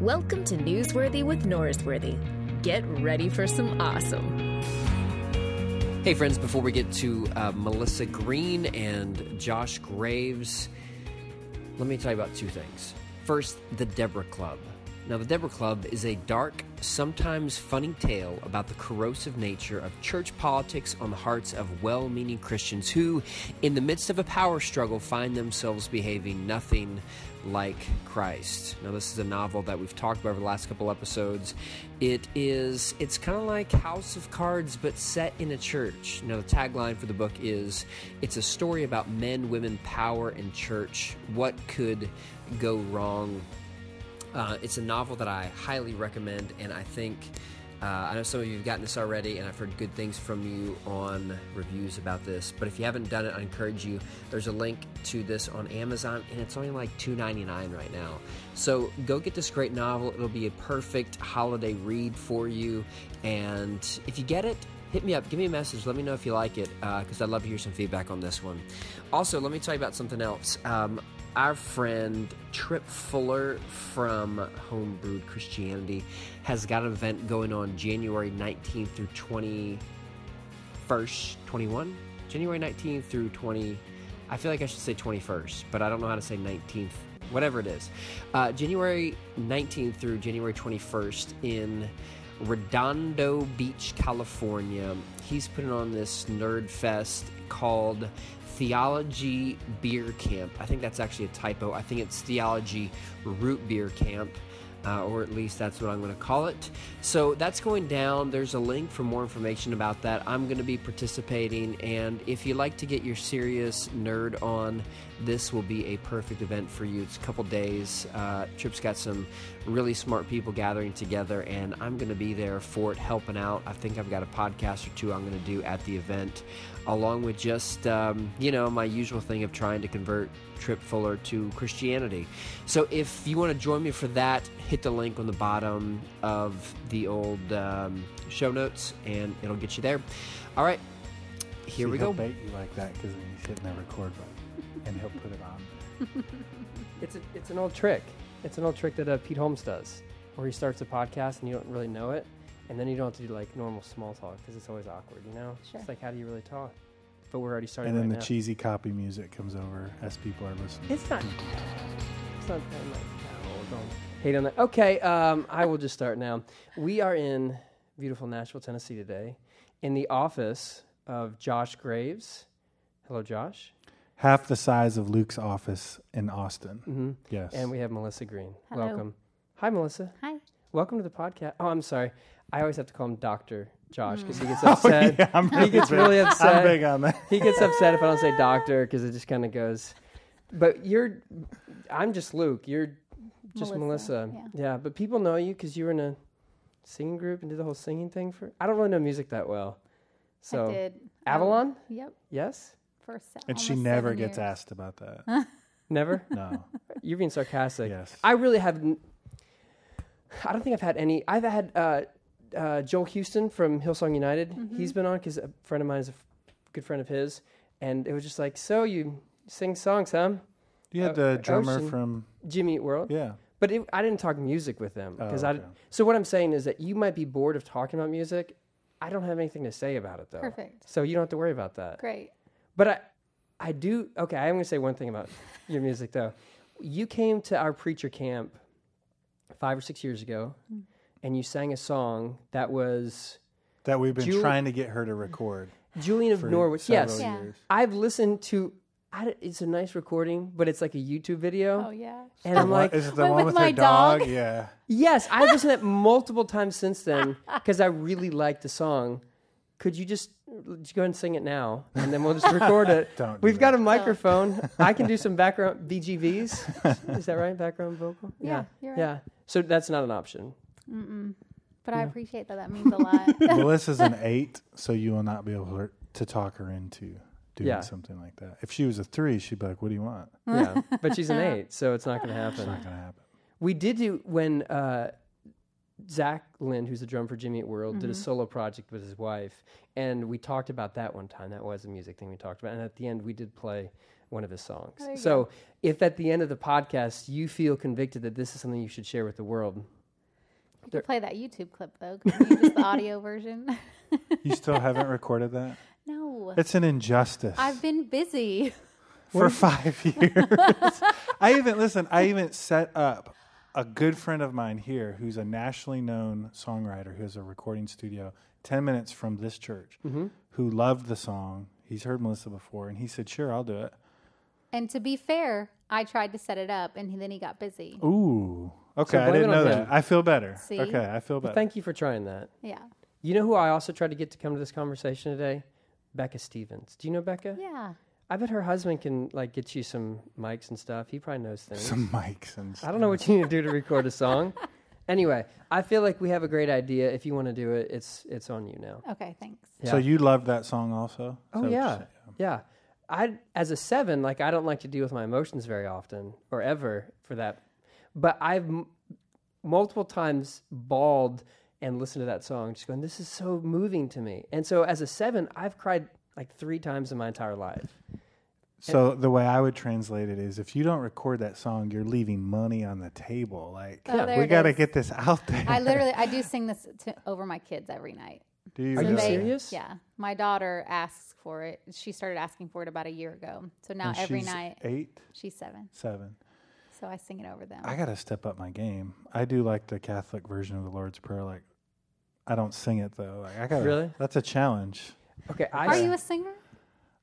Welcome to Newsworthy with Norsworthy. Get ready for some awesome. Hey, friends, before we get to uh, Melissa Greene and Josh Graves, let me tell you about two things. First, the Deborah Club. Now, the Deborah Club is a dark, sometimes funny tale about the corrosive nature of church politics on the hearts of well meaning Christians who, in the midst of a power struggle, find themselves behaving nothing like Christ. Now, this is a novel that we've talked about over the last couple episodes. It is, it's kind of like House of Cards, but set in a church. Now, the tagline for the book is It's a story about men, women, power, and church. What could go wrong? Uh, it's a novel that I highly recommend, and I think uh, I know some of you have gotten this already, and I've heard good things from you on reviews about this. But if you haven't done it, I encourage you. There's a link to this on Amazon, and it's only like $2.99 right now. So go get this great novel. It'll be a perfect holiday read for you. And if you get it, hit me up, give me a message, let me know if you like it, because uh, I'd love to hear some feedback on this one. Also, let me tell you about something else. Um, our friend Tripp Fuller from Homebrewed Christianity has got an event going on January 19th through 21st, 21? January 19th through 20. I feel like I should say 21st, but I don't know how to say 19th, whatever it is. Uh, January 19th through January 21st in Redondo Beach, California. He's putting on this nerd fest called Theology Beer Camp. I think that's actually a typo. I think it's Theology Root Beer Camp. Uh, or at least that's what I'm going to call it. So that's going down. There's a link for more information about that. I'm going to be participating, and if you like to get your serious nerd on, this will be a perfect event for you. It's a couple days. Uh, Tripp's got some really smart people gathering together, and I'm going to be there for it, helping out. I think I've got a podcast or two I'm going to do at the event, along with just, um, you know, my usual thing of trying to convert Tripp Fuller to Christianity. So if you want to join me for that, hit the link on the bottom of the old um, show notes, and it'll get you there. All right, here See, we he'll go. bait you like that because he's hitting that record button, and he'll put it on. It's a, it's an old trick. It's an old trick that uh, Pete Holmes does, where he starts a podcast and you don't really know it, and then you don't have to do like normal small talk because it's always awkward, you know. Sure. It's like how do you really talk? But we're already starting. And then right the now. cheesy copy music comes over as people are listening. It's not. It's not. I'm like, no, don't hate on that. Okay, um, I will just start now. We are in beautiful Nashville, Tennessee today, in the office of Josh Graves. Hello, Josh. Half the size of Luke's office in Austin. hmm Yes. And we have Melissa Greene. Hello. Welcome. Hi, Melissa. Hi. Welcome to the podcast. Oh, I'm sorry. I always have to call him Doctor Josh because he gets Oh, upset. yeah, I'm he really gets big. really I'm upset. big on that. He gets upset if I don't say Doctor because it just kind of goes. But you're, I'm just Luke. You're just Melissa, Melissa. yeah. But people know you because you were in a singing group and did the whole singing thing for. I don't really know music that well. So I did. um, Avalon, Yep. yes, First. se- And she almost never seven gets years. asked about that. never. No. You're being sarcastic. yes. I really have. N- I don't think I've had any. I've had uh, uh, Joel Houston from Hillsong United. Mm-hmm. He's been on because a friend of mine is a f- good friend of his, and it was just like, so you sing songs, huh? you had uh, the drummer Ocean. from, Jimmy Eat World. yeah. But it, I didn't talk music with them Oh, because okay. I. So what I'm saying is that you might be bored of talking about music. I don't have anything to say about it though. Perfect. So you don't have to worry about that. Great. But I, I do. Okay, I'm going to say one thing about your music though. You came to our preacher camp five or six years ago, Mm. And you sang a song that was That we've been Julie- trying to get her to record Julian of Norwich. Yes, Yeah. I've listened to. I, d- it's a nice recording, but it's like a YouTube video, Oh yeah. and I'm like, Is it the one with with, my her dog? dog? Yeah. yes, I've listened to it multiple times since then because I really liked the song. Could you just, just go ahead and sing it now, and then we'll just record it. Don't do We've got a microphone. I can do some background BGVs. Is that right? Background vocal? Yeah, you're right. Yeah. So that's not an option. Mm-mm. But I appreciate that. That means a lot. Melissa's an eight, so you will not be able to, to talk her into doing Yeah. something like that. If she was a three, she'd be like, "What do you want?" Yeah. But she's an eight, so it's not going to happen. It's not gonna happen. We did do when uh, Zach Lind, who's the drum for Jimmy Eat World, did a solo project with his wife, and we talked about that one time. That was a music thing we talked about, and at the end we did play one of his songs. There you So if at the end of the podcast you feel convicted that this is something you should share with the world, You could play that YouTube clip though. Couldn't you just the audio version. You still haven't recorded that? no, It's an injustice. I've been busy. for five years. I even listen. I even set up a good friend of mine here, who's a nationally known songwriter, who has a recording studio ten minutes from this church, mm-hmm. who loved the song. He's heard Melissa before, and he said, "Sure, I'll do it." And to be fair, I tried to set it up, and then he got busy. Ooh, okay. So I didn't it on know him. that. I feel better. See? Okay, I feel better. thank you for trying that. Yeah, You know who I also tried to get to come to this conversation today? Becca Stevens. Do you know Becca? yeah. I bet her husband can like get you some mics and stuff. He probably knows things. Some mics and stuff. I don't know what you need to do to record a song. Anyway, I feel like we have a great idea. If you want to do it, it's it's on you now. Okay, thanks. So you loved that song also? Oh that yeah, yeah. I as a seven, like I don't like to deal with my emotions very often or ever for that. But I've m- multiple times bawled and listened to that song, just going, "This is so moving to me." And so as a seven, I've cried like three times in my entire life. So the way I would translate it is, if you don't record that song, you're leaving money on the table. Like Oh, there we got to get this out there. I literally, I do sing this to, over my kids every night. Do you Are you really? serious? Yeah, my daughter asks for it. She started asking for it about a year ago. So now And every she's night eight, she's seven. seven. So I sing it over them. I got to step up my game. I do like the Catholic version of the Lord's Prayer. Like, I don't sing it though. Like, I got Really? That's a challenge. Okay, I Are you a singer?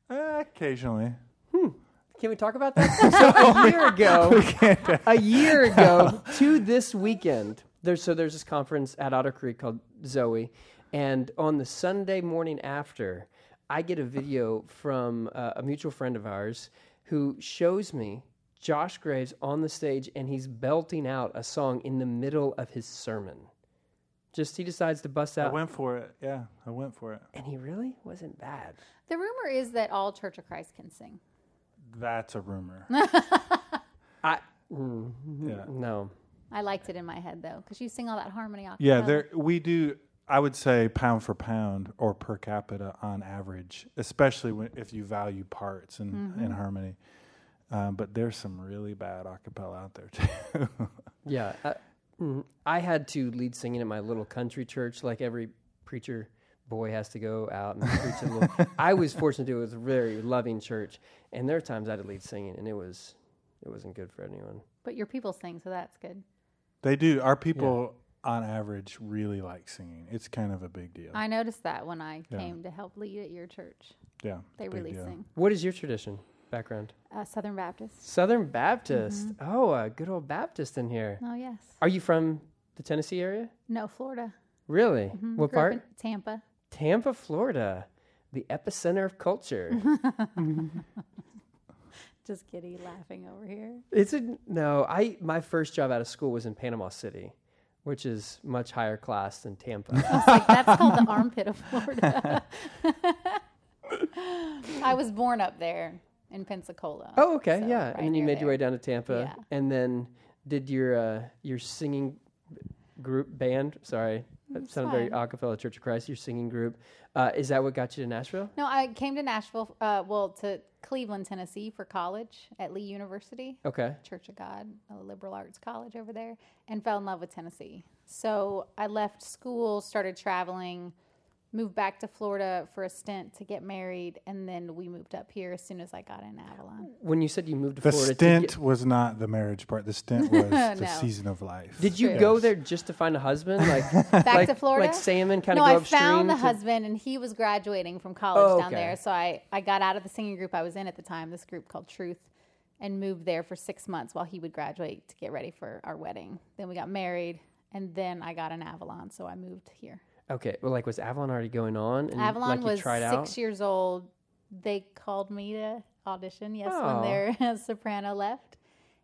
Uh, occasionally. Can we talk about that? so a year ago, a year ago to this weekend, there's so there's this conference at Otter Creek called Zoe, and on the Sunday morning after, I get a video from uh, a mutual friend of ours who shows me Josh Graves on the stage, and he's belting out a song in the middle of his sermon. Just he decides to bust out. I went for it. Yeah, I went for it. and he really wasn't bad. The rumor is that all Church of Christ can sing. That's a rumor. I mm, Yeah. no. I liked it in my head though, because you sing all that harmony. a Yeah, there we do. I would say pound for pound or per capita on average, especially when, if you value parts and, Mm-hmm. and harmony. Um, but there's some really bad acapella out there too. Yeah, I, mm, I had to lead singing at my little country church, like every preacher boy has to go out and preach a little. I was fortunate to. It was a very loving church, and there are times I had to lead singing, and it was it wasn't good for anyone. But your people sing, so that's good. they do. Our people, on average, really like singing. It's kind of a big deal. I noticed that when I Yeah. came to help lead at your church. yeah, They it's a big really deal. sing. What is your tradition background? Uh, Southern Baptist. Southern Baptist. Mm-hmm. Oh, a good old Baptist in here. Oh yes. Are you from the Tennessee area? No, Florida. Really? Mhm. What Grew part? Tampa. Tampa, Florida, the epicenter of culture. Just kidding, laughing over here. It's a no. I my first job out of school was in Panama City, which is much higher class than Tampa. Like that's called the armpit of Florida. I was born up there in Pensacola. oh, okay, so yeah. right and then you made your way down to Tampa, Yeah. and then did your uh, your singing group band? Sorry, that It's sounded very fine. acapella Church of Christ. Your singing group. Uh, is that what got you to Nashville? No, I came to Nashville, uh, well, to Cleveland, Tennessee for college at Lee University, Okay. Church of God, a liberal arts college over there, and fell in love with Tennessee. So I left school, started traveling, moved back to Florida for a stint to get married, and then we moved up here as soon as I got in Avalon. When you said you moved to The Florida, the stint get- was not the marriage part. The stint was the season of life. did you True. go there just to find a husband? Like Back like, to Florida? like salmon, kind no, of go I found the to- husband, and he was graduating from college Oh, down there. So I, I got out of the singing group I was in at the time, this group called Truth, and moved there for six months while he would graduate to get ready for our wedding. Then we got married, and then I got an Avalon, so I moved here. Okay, well, like was Avalon already going on? And, Avalon like, you was six out? years old. They called me to audition, yes, Oh. when their soprano left,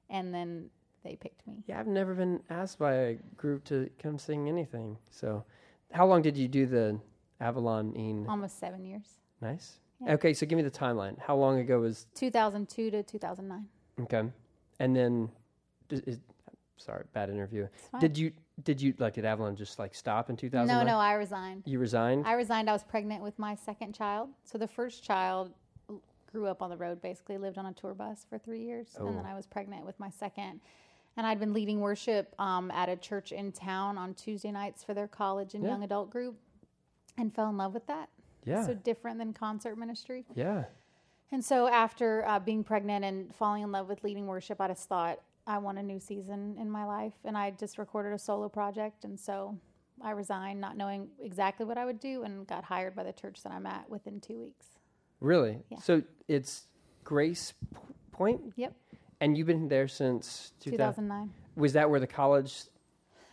and then they picked me. Yeah, I've never been asked by a group to come sing anything. So, how long did you do the Avalon in? Almost seven years. nice. yeah. Okay, so give me the timeline. How long ago was 2002 to 2009. okay? And then, is, sorry, bad interview. Did you did you like did Avalon just like stop in 2000? No, no, I resigned. You resigned. I resigned. I was pregnant with my second child. So the first child, grew up on the road, basically lived on a tour bus for three years, and then Oh. I was pregnant with my second. And I'd been leading worship um, at a church in town on Tuesday nights for their college and Yeah. young adult group, and fell in love with that. Yeah. So different than concert ministry. yeah. And so after uh, being pregnant and falling in love with leading worship, I just thought I want a new season in my life, and I just recorded a solo project, and so I resigned, not knowing exactly what I would do, and got hired by the church that I'm at within two weeks. Really? Yeah. So it's Grace Point, Yep, and you've been there since 2000. 2009. Was that where the college?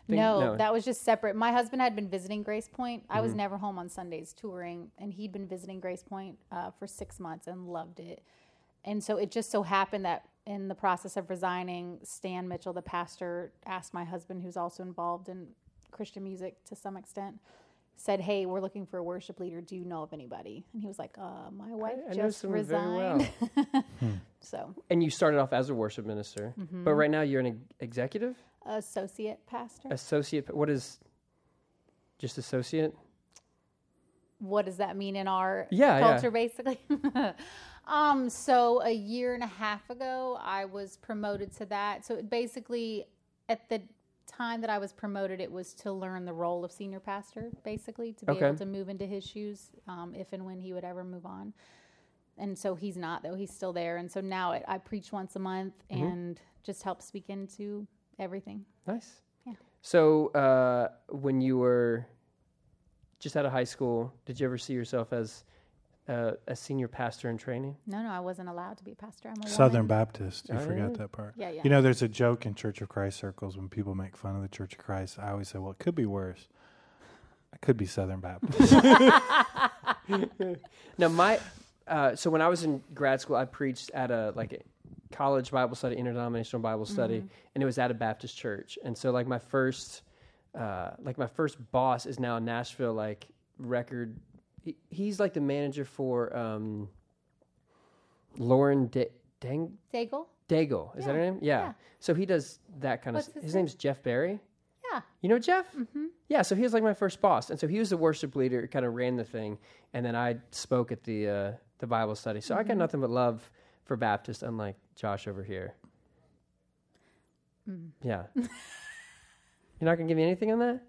No, no. that was just separate. My husband had been visiting GracePointe. I Mm-hmm. was never home on Sundays touring, and he'd been visiting GracePointe uh, for six months and loved it. And so it just so happened that in the process of resigning, Stan Mitchell, the pastor, asked my husband, who's also involved in Christian music to some extent, said, "Hey, we're looking for a worship leader. Do you know of anybody?" And he was like, "Uh, my wife I know just someone very well. resigned." so, And you started off as a worship minister, Mm-hmm. but right now you're an ex- executive, associate pastor. associate. What is just associate? what does that mean in our Yeah, yeah. culture basically um so a year and a half ago i was promoted to that so it basically at the time that i was promoted it was to learn the role of senior pastor basically to be Okay. able to move into his shoes um, if and when he would ever move on and so he's not though he's still there and so now it, i preach once a month Mm-hmm. and just help speak into everything Nice. Yeah. So uh, when you were just out of high school, did you ever see yourself as uh, a senior pastor in training? no no i wasn't allowed to be a pastor i'm a Southern woman. Baptist. You Oh, forgot really? that part. yeah yeah You know, there's a joke in Church of Christ circles when people make fun of the Church of Christ. I always say, well, it could be worse. I could be Southern Baptist. Now, my uh, so when I was in grad school, I preached at a like a college Bible study, interdenominational Bible study, and it was at a Baptist church. And so, like my first, uh, like my first boss is now in Nashville, like record. He, he's like the manager for um, Lauren da- Dang Daigle? Daigle. Is that her name? Yeah. yeah. So he does that kind What's of. his His, name? name's Jeff Barry. Yeah. You know Jeff? Mm-hmm. Yeah, so he was like my first boss, and so he was the worship leader, kind of ran the thing, and then I spoke at the uh, the Bible study. So I Mm-hmm. got nothing but love for Baptist, unlike Josh over here. Mm. Yeah, you're not gonna give me anything on that.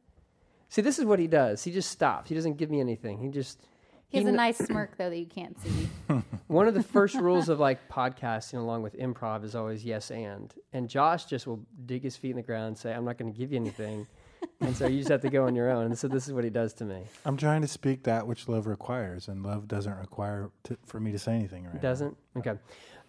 See, this is what he does. He just stops. He doesn't give me anything. He just He has a kn- nice smirk though that you can't see. one of the first rules of like podcasting along with improv is always yes and. And Josh just will dig his feet in the ground and say, I'm not going to give you anything. and so you just have to go on your own. And so this is what he does to me. I'm trying to speak that which love requires, and love doesn't require to, for me to say anything right now. Doesn't? Okay.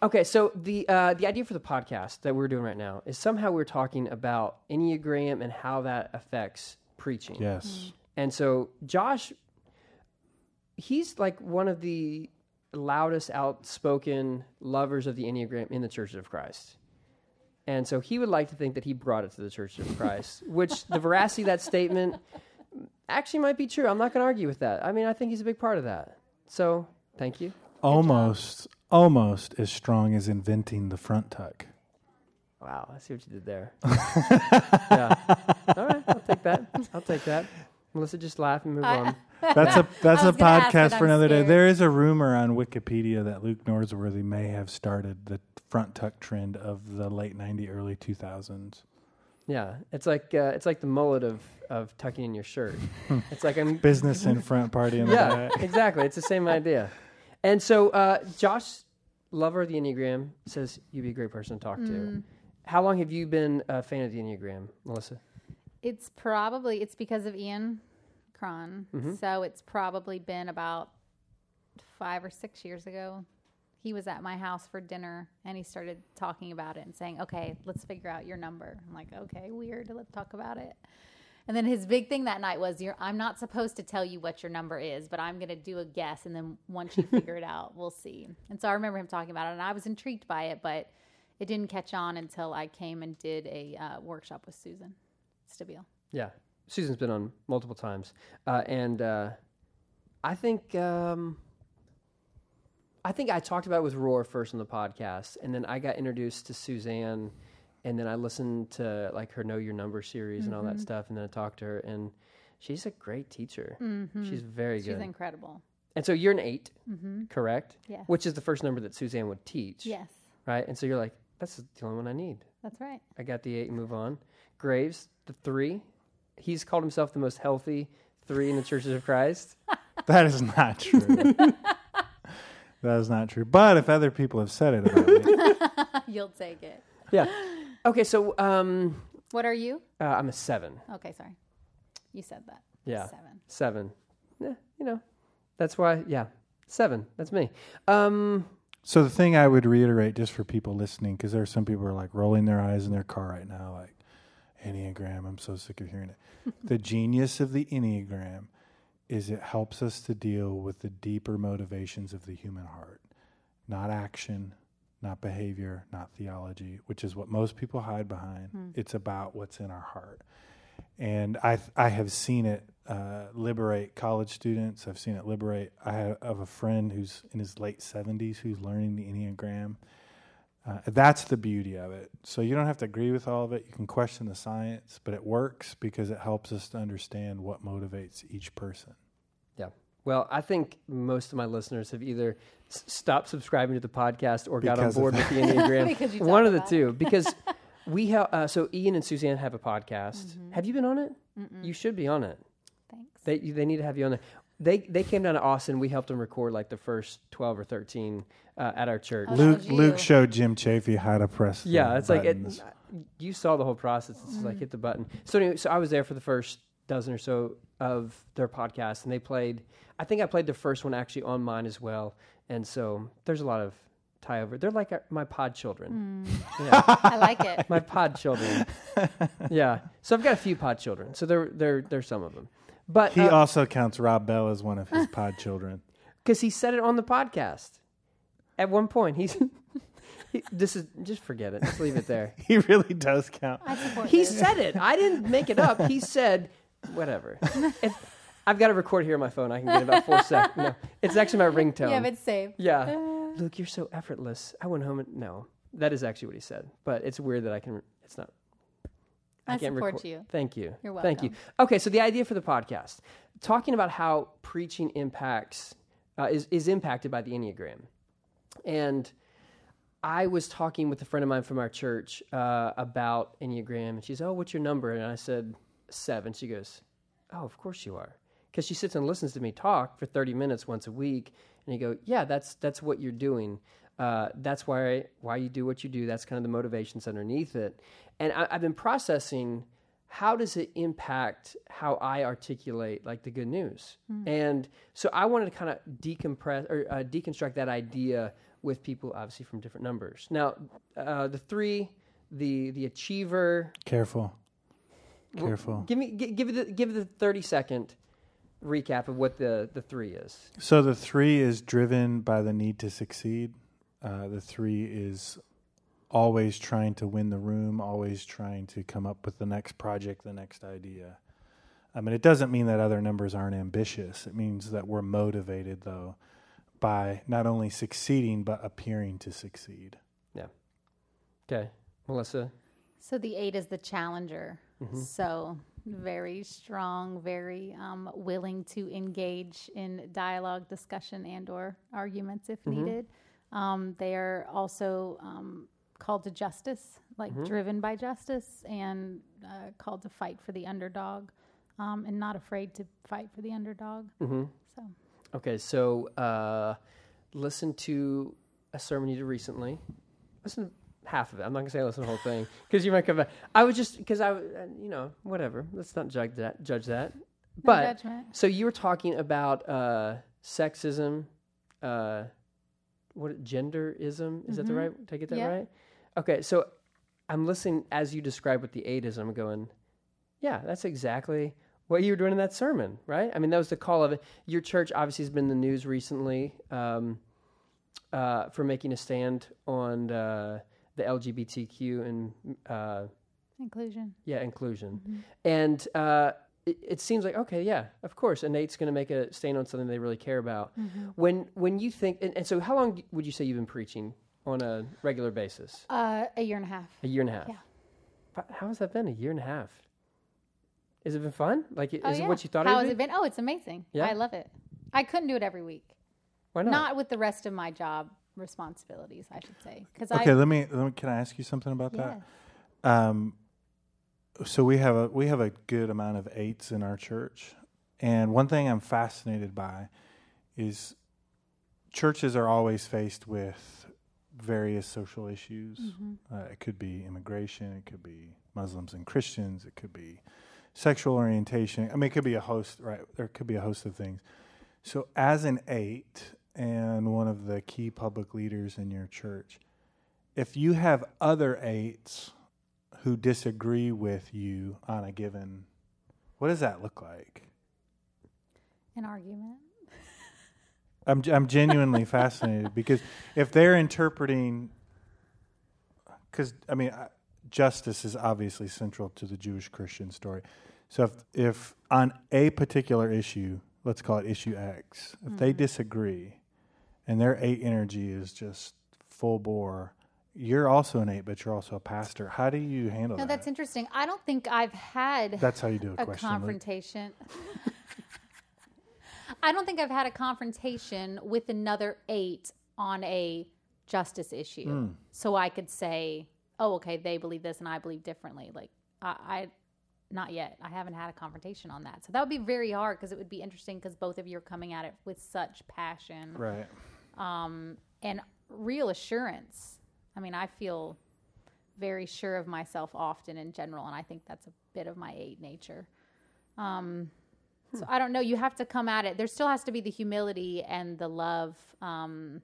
Okay, so the uh, the idea for the podcast that we're doing right now is somehow we're talking about Enneagram and how that affects preaching. Yes. And so Josh, he's like one of the loudest, outspoken lovers of the Enneagram in the Church of Christ. And so he would like to think that he brought it to the Church of Christ, which the veracity of that statement actually might be true. I'm not going to argue with that. I mean, I think he's a big part of that. So thank you. Almost, almost as strong as inventing the front tuck. Wow, I see what you did there. yeah. All right, take that. I'll take that. Melissa, just laugh and move on. That's a that's I a was gonna ask, podcast for I'm another day. There is a rumor on Wikipedia that Luke Norsworthy may have started the front tuck trend of the late '90s, early 2000s. Yeah, it's like uh, it's like the mullet of of tucking in your shirt. It's like I'm Business in front, party in the yeah, back. exactly. It's the same idea. And so uh, Josh, lover of the Enneagram, says you'd be a great person to talk Mm. to. How long have you been a fan of the Enneagram, Melissa? It's probably it's because of Ian Cron. Mm-hmm. So it's probably been about five or six years ago. He was at my house for dinner and he started talking about it and saying, "Okay, let's figure out your number." I'm like, "Okay, weird. Let's talk about it." And then his big thing that night was, You're, "I'm not supposed to tell you what your number is, but I'm going to do a guess, and then once you figure it out, we'll see." And so I remember him talking about it, and I was intrigued by it, but it didn't catch on until I came and did a uh, workshop with Susan Stabile. Yeah, Susan's been on multiple times, uh, and uh, I think um, I think I talked about it with Rohr first on the podcast, and then I got introduced to Suzanne, and then I listened to like her Know Your Number series and all that stuff, and then I talked to her, and she's a great teacher. She's very She's good. She's incredible. And so you're an 8 correct? Yes. Which is the first number that Suzanne would teach. Yes, Right? And so you're like, that's the only one I need. That's right. I got the eight and move on. Graves, the three. He's called himself the most healthy three in the churches of Christ. That is not true. that is not true. But if other people have said it about me, You'll take it. Yeah. Okay, so um, What are you? uh, I'm a seven. Okay, sorry. You said that. Yeah. Seven. Seven. Yeah, you know, that's why, yeah, seven. That's me. Um, so the thing I would reiterate just for people listening, because there are some people who are like rolling their eyes in their car right now, like Enneagram. I'm so sick of hearing it. the genius of the Enneagram is it helps us to deal with the deeper motivations of the human heart, not action, not behavior, not theology, which is what most people hide behind. Hmm. It's about what's in our heart. And I, I have seen it uh, liberate college students. I've seen it liberate. I have, have a friend who's in his late 70s who's learning the Enneagram. Uh, that's the beauty of it. So you don't have to agree with all of it. You can question the science, but it works because it helps us to understand what motivates each person. yeah. Well, I think most of my listeners have either s- stopped subscribing to the podcast or got on board with the Enneagram. One of the about two. Because we have, uh, so Ian and Suzanne have a podcast. Mm-hmm. Have you been on it? You should be on it. Thanks. They they need to have you on there. They they came down to Austin. We helped them record like the first twelve or thirteen uh, at our church. Oh, Luke that Luke showed Jim Chafee how to press. yeah, the it's like it, you saw the whole process. It's just like hit the button. So anyway, so I was there for the first dozen or so of their podcast, and they played. I think I played the first one actually on mine as well, and so there's a lot of tie over. They're like uh, my pod children. Yeah. I like it. my pod children. yeah. So I've got a few pod children. So there there there's some of them. But he uh, also counts Rob Bell as one of his pod children. because he said it on the podcast at one point. He's he, this is just forget it. Just leave it there. He really does count. I support He this. said it. I didn't make it up. He said whatever. It, I've got to record here on my phone. I can get about four seconds. No, it's actually my ringtone. Yeah, it's saved. Yeah. Luke, you're so effortless. I went home and no, that is actually what he said. But it's weird that I can. It's not. I can't support record- you. Thank you. You're welcome. Thank you. Okay, so the idea for the podcast, talking about how preaching impacts uh, is is impacted by the enneagram, and I was talking with a friend of mine from our church uh, about enneagram, and she's, "Oh, what's your number?" And I said seven. She goes, "Oh, of course you are," because she sits and listens to me talk for thirty minutes once a week, and you go, "Yeah, that's that's what you're doing." Uh, that's why why you do what you do. That's kind of the motivations underneath it. And I, I've been processing how does it impact how I articulate like the good news. And so I wanted to kind of decompress or uh, deconstruct that idea with people, obviously from different numbers. Now, uh, the three, the the achiever. Careful. Careful. Give me gi- give it the, give it the thirty second recap of what the the three is. So the three is driven by the need to succeed. Uh, the three is always trying to win the room, always trying to come up with the next project, the next idea. I mean, it doesn't mean that other numbers aren't ambitious. It means that we're motivated, though, by not only succeeding, but appearing to succeed. Yeah. Okay, Melissa. So the eight is the challenger. Mm-hmm. So very strong, very um, willing to engage in dialogue, discussion, and or arguments if Mm-hmm. needed. Um, they are also um, called to justice, like Mm-hmm. driven by justice, and uh, called to fight for the underdog, um, and not afraid to fight for the underdog. Mm-hmm. So Okay, so uh, listen to a sermon you did recently. Listen half of it. I'm not gonna say I listen to the whole thing because you might come back. I was just because I, you know, whatever. Let's not judge that. Judge that. no But judgment. so you were talking about uh, sexism, uh, what genderism? Is that the Mhm. right? Did I get that Yeah. right? Okay, so I'm listening as you describe what the eight is. I'm going, yeah, that's exactly what you were doing in that sermon, right? I mean, that was the call of it. Your church obviously has been in the news recently um, uh, for making a stand on uh, the LGBTQ and uh, Inclusion. yeah, inclusion. Mm-hmm. And uh, it, it seems like okay, yeah, of course. And Nate's going to make a stand on something they really care about. Mm-hmm. When when you think, and, and so how long would you say you've been preaching on a regular basis? Uh, a year and a half. A year and a half. Yeah. How has that been? A year and a half. Has it been fun? Like, is Oh, it what you thought How it has would it been? Oh, it's amazing. Yeah? I love it. I couldn't do it every week. Why not? Not with the rest of my job responsibilities, I should say. Because Okay, I let me, let me. Can I ask you something about yeah. that? Um, so we have a we have a good amount of eights in our church, and one thing I'm fascinated by is churches are always faced with various social issues. Mm-hmm. Uh, it could be immigration, it could be Muslims and Christians, it could be sexual orientation. I mean, it could be a host, right? There could be a host of things. So, as an eight and one of the key public leaders in your church, if you have other eights who disagree with you on a given, what does that look like? An argument. I'm I'm genuinely fascinated because if they're interpreting, because I mean, justice is obviously central to the Jewish Christian story. So if if on a particular issue, let's call it issue X, if they mm-hmm. disagree, and their eight energy is just full bore, you're also an eight, but you're also a pastor. How do you handle No, that? that's interesting. I don't think I've had That's how you do a, a question. Confrontation. I don't think I've had a confrontation with another eight on a justice issue. Hmm. So I could say, oh, okay, they believe this and I believe differently. Like, I, I not yet. I haven't had a confrontation on that. So that would be very hard because it would be interesting because both of you are coming at it with such passion Right. Um, and real assurance. I mean, I feel very sure of myself often in general, and I think that's a bit of my eight nature. Um, So I don't know. You have to come at it. There still has to be the humility and the love um,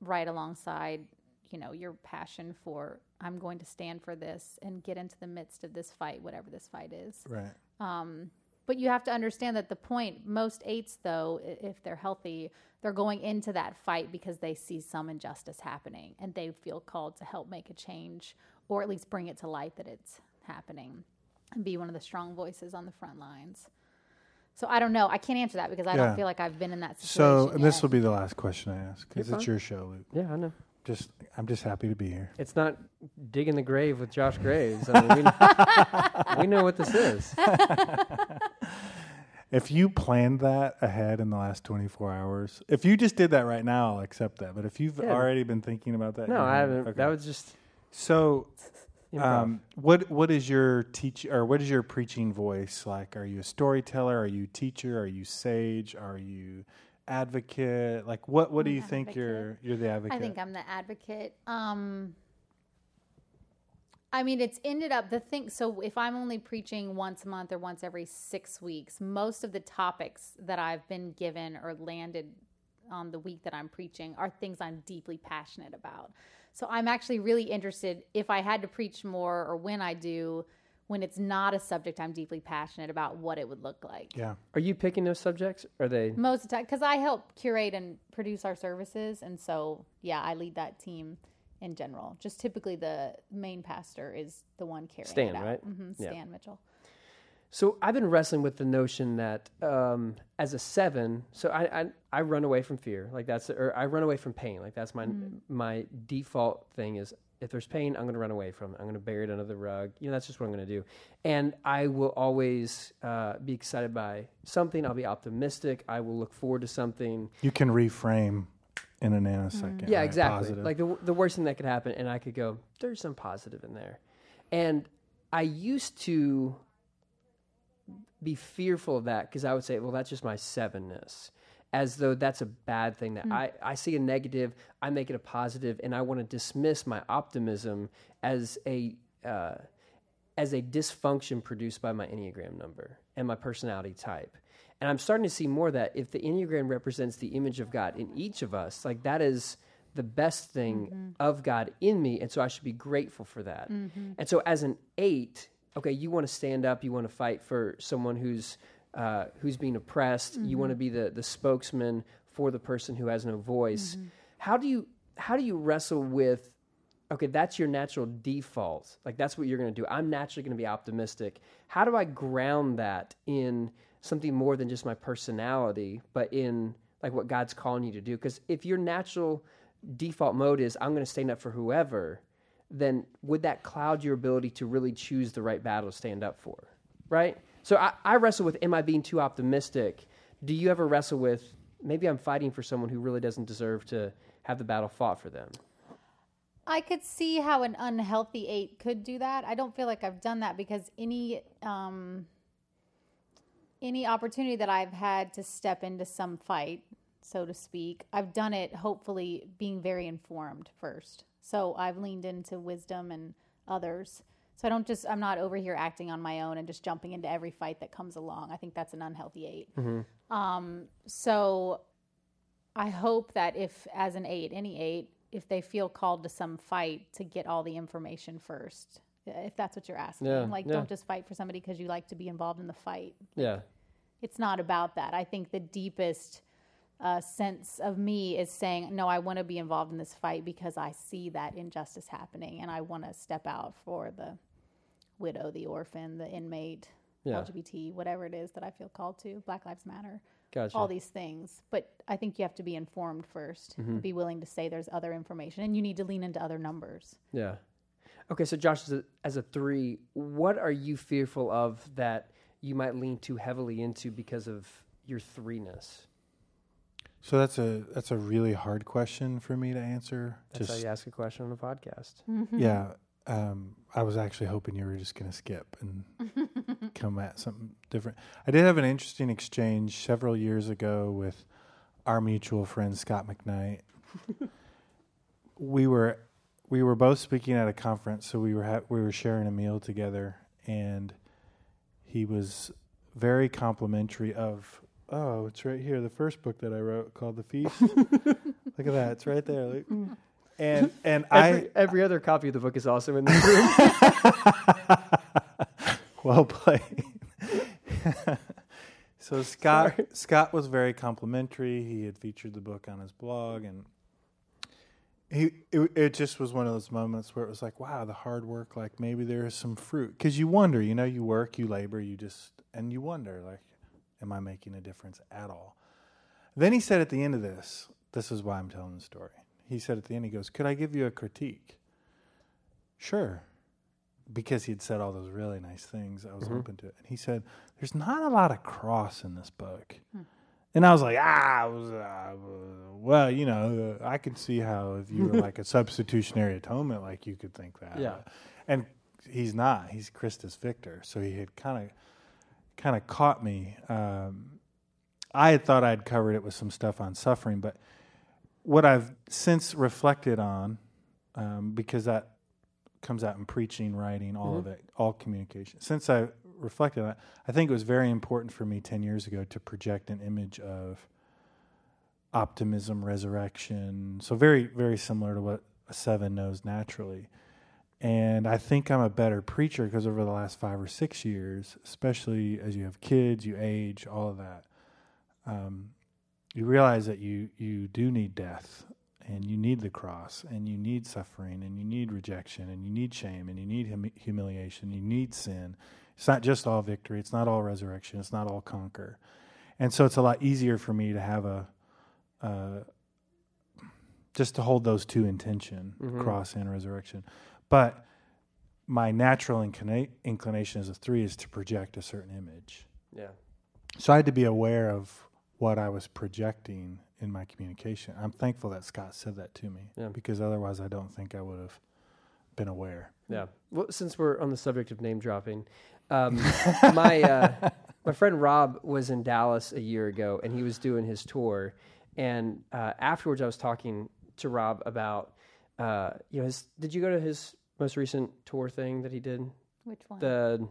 right alongside, you know, your passion for I'm going to stand for this and get into the midst of this fight, whatever this fight is. Right. Um, but you have to understand that the point, most eights, though, if they're healthy, they're going into that fight because they see some injustice happening and they feel called to help make a change or at least bring it to light that it's happening and be one of the strong voices on the front lines. So I don't know. I can't answer that because I Yeah. don't feel like I've been in that situation. So situation. this will be the last question I ask because You're it's your show, Luke. Yeah, I know. Just I'm just happy to be here. It's not digging the grave with Josh Graves. I mean, we, we know what this is. If you planned that ahead in the last 24 hours, if you just did that right now, I'll accept that. But if you've Yeah. already been thinking about that, No, I haven't. Okay. That was just so. Um, what what is your teach or what is your preaching voice like? Are you a storyteller? Are you teacher? Are you sage? Are you advocate? Like what what do I'm you an think you're you're the advocate? I think I'm the advocate. Um, I mean, it's ended up the thing. So if I'm only preaching once a month or once every six weeks, most of the topics that I've been given or landed on the week that I'm preaching are things I'm deeply passionate about. So I'm actually really interested if I had to preach more or when I do, when it's not a subject I'm deeply passionate about, what it would look like yeah. Are you picking those subjects? Are they? most of the time because i help curate and produce our services and so yeah i lead that team in general just typically the main pastor is the one carrying Stan, it out. right? hmm Yeah. stan mitchell So I've been wrestling with the notion that um, as a seven, so I, I I run away from fear, like that's, or I run away from pain, like that's my my default thing is if there's pain, I'm going to run away from it. I'm going to bury it under the rug. You know, that's just what I'm going to do. And I will always uh, be excited by something. I'll be optimistic. I will look forward to something. You can reframe in a nanosecond. Yeah, right? exactly. Positive. Like the the worst thing that could happen, and I could go, "There's some positive in there," and I used to be fearful of that because I would say, "Well, that's just my sevenness," as though that's a bad thing. That I I see a negative, I make it a positive, and I want to dismiss my optimism as a uh, as a dysfunction produced by my Enneagram number and my personality type. And I'm starting to see more that if the Enneagram represents the image of God in each of us, like that is the best thing mm-hmm. of God in me. And so I should be grateful for that. Mm-hmm. And so as an eight, okay, you want to stand up, you want to fight for someone who's uh, who's being oppressed, you want to mm-hmm. be the, the spokesman for the person who has no voice. How do you how do you wrestle with okay, that's your natural default. Like that's what you're going to do. I'm naturally going to be optimistic. How do I ground that in something more than just my personality, but in like what God's calling you to do? Because if your natural default mode is I'm going to stand up for whoever, then would that cloud your ability to really choose the right battle to stand up for? Right? So I, I wrestle with am I being too optimistic do you ever wrestle with maybe I'm fighting for someone who really doesn't deserve to have the battle fought for them? I could see how an unhealthy eight could do that. I don't feel like I've done that because any um, any opportunity that I've had to step into some fight, so to speak, I've done it hopefully being very informed first. So I've leaned into wisdom and others. So I don't just I'm not over here acting on my own and just jumping into every fight that comes along. I think that's an unhealthy 8 Um, so I hope that if as an eight, any eight, if they feel called to some fight to get all the information first. If that's what you're asking. Yeah, like yeah. don't just fight for somebody because you like to be involved in the fight Yeah. it's not about that. I think the deepest uh, sense of me is saying, no, I want to be involved in this fight because I see that injustice happening and I want to step out for the widow, the orphan, the inmate, Yeah. LGBT, whatever it is that I feel called to, Black Lives Matter, Gotcha. all these things. But I think you have to be informed 1st Mm-hmm. be willing to say there's other information and you need to lean into other numbers. Yeah. Okay, so Josh, as a, as a three, what are you fearful of that you might lean too heavily into because of your threeness? So that's a that's a really hard question for me to answer. That's just how you ask a question on a podcast. yeah. Um, I was actually hoping you were just going to skip and come at something different. I did have an interesting exchange several years ago with our mutual friend Scot McKnight. we were we were both speaking at a conference, so we were ha- we were sharing a meal together, and he was very complimentary of. Oh, it's right here. The first book that I wrote called The Feast. Look at that; it's right there. Look. Mm. And and I Every, every other copy of the book is awesome in this room. Well played. so Scot Scot was very complimentary. He had featured the book on his blog, and he it, it just was one of those moments where it was like, wow, the hard work. Like maybe there is some fruit because you wonder. You know, you work, you labor, you just and you wonder, like, am I making a difference at all? Then he said at the end of this, this is why I'm telling the story. He said at the end, he goes, "Could I give you a critique?" Sure because he had said all those really nice things, I was mm-hmm. open to it. And he said, "There's not a lot of cross in this book," hmm. And I was like, "Ah, I was, uh, well, you know, I could see how if you were like a substitutionary atonement, like you could think that." Yeah. and he's not. He's Christus Victor, so he had kind of, kind of caught me. Um, I had thought I'd covered it with some stuff on suffering, but what I've since reflected on, um, because that comes out in preaching, writing, all of it, all communication. Since I reflected on I think it was very important for me 10 years ago to project an image of optimism, resurrection. So, very, very similar to what a seven knows naturally. And I think I'm a better preacher because over the last five or six years, especially as you have kids, you age, all of that, um, you realize that you, you do need death and you need the cross and you need suffering and you need rejection and you need shame and you need hum- humiliation you need sin it's not just all victory it's not all resurrection it's not all conquer and so it's a lot easier for me to have a uh, just to hold those two in tension cross and resurrection but my natural inclina- inclination as a three is to project a certain image yeah. so I had to be aware of what I was projecting in my communication. I'm thankful that Scot said that to me Yeah. because otherwise I don't think I would have been aware. Yeah. Well, since we're on the subject of name dropping, um, my uh, my friend Rob was in Dallas a year ago, and he was doing his tour. And uh, afterwards, I was talking to Rob about, uh, you know, his. Did you go to his most recent tour thing that he did? Which one? The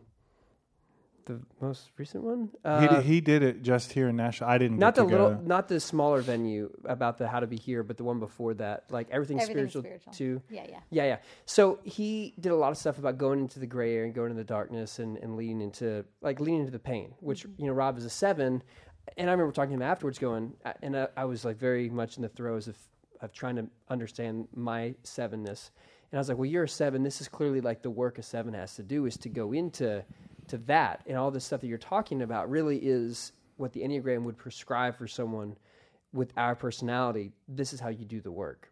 the most recent one. he, Uh, did, he did it just here in Nashville. I didn't not get the to little, go. not the smaller venue about the how to be here, but the one before that, like everything Everything's spiritual, spiritual. too. Yeah, yeah. Yeah, yeah. So he did a lot of stuff about going into the gray area and going into the darkness and, and leading into like leading into the pain, which you know Rob is a seven, and I remember talking to him afterwards, going, and I, I was like very much in the throes of of trying to understand my sevenness, and I was like, well, you're a seven. This is clearly like the work a seven has to do is to go into to that, and all this stuff that you're talking about really is what the enneagram would prescribe for someone with our personality. This is how you do the work.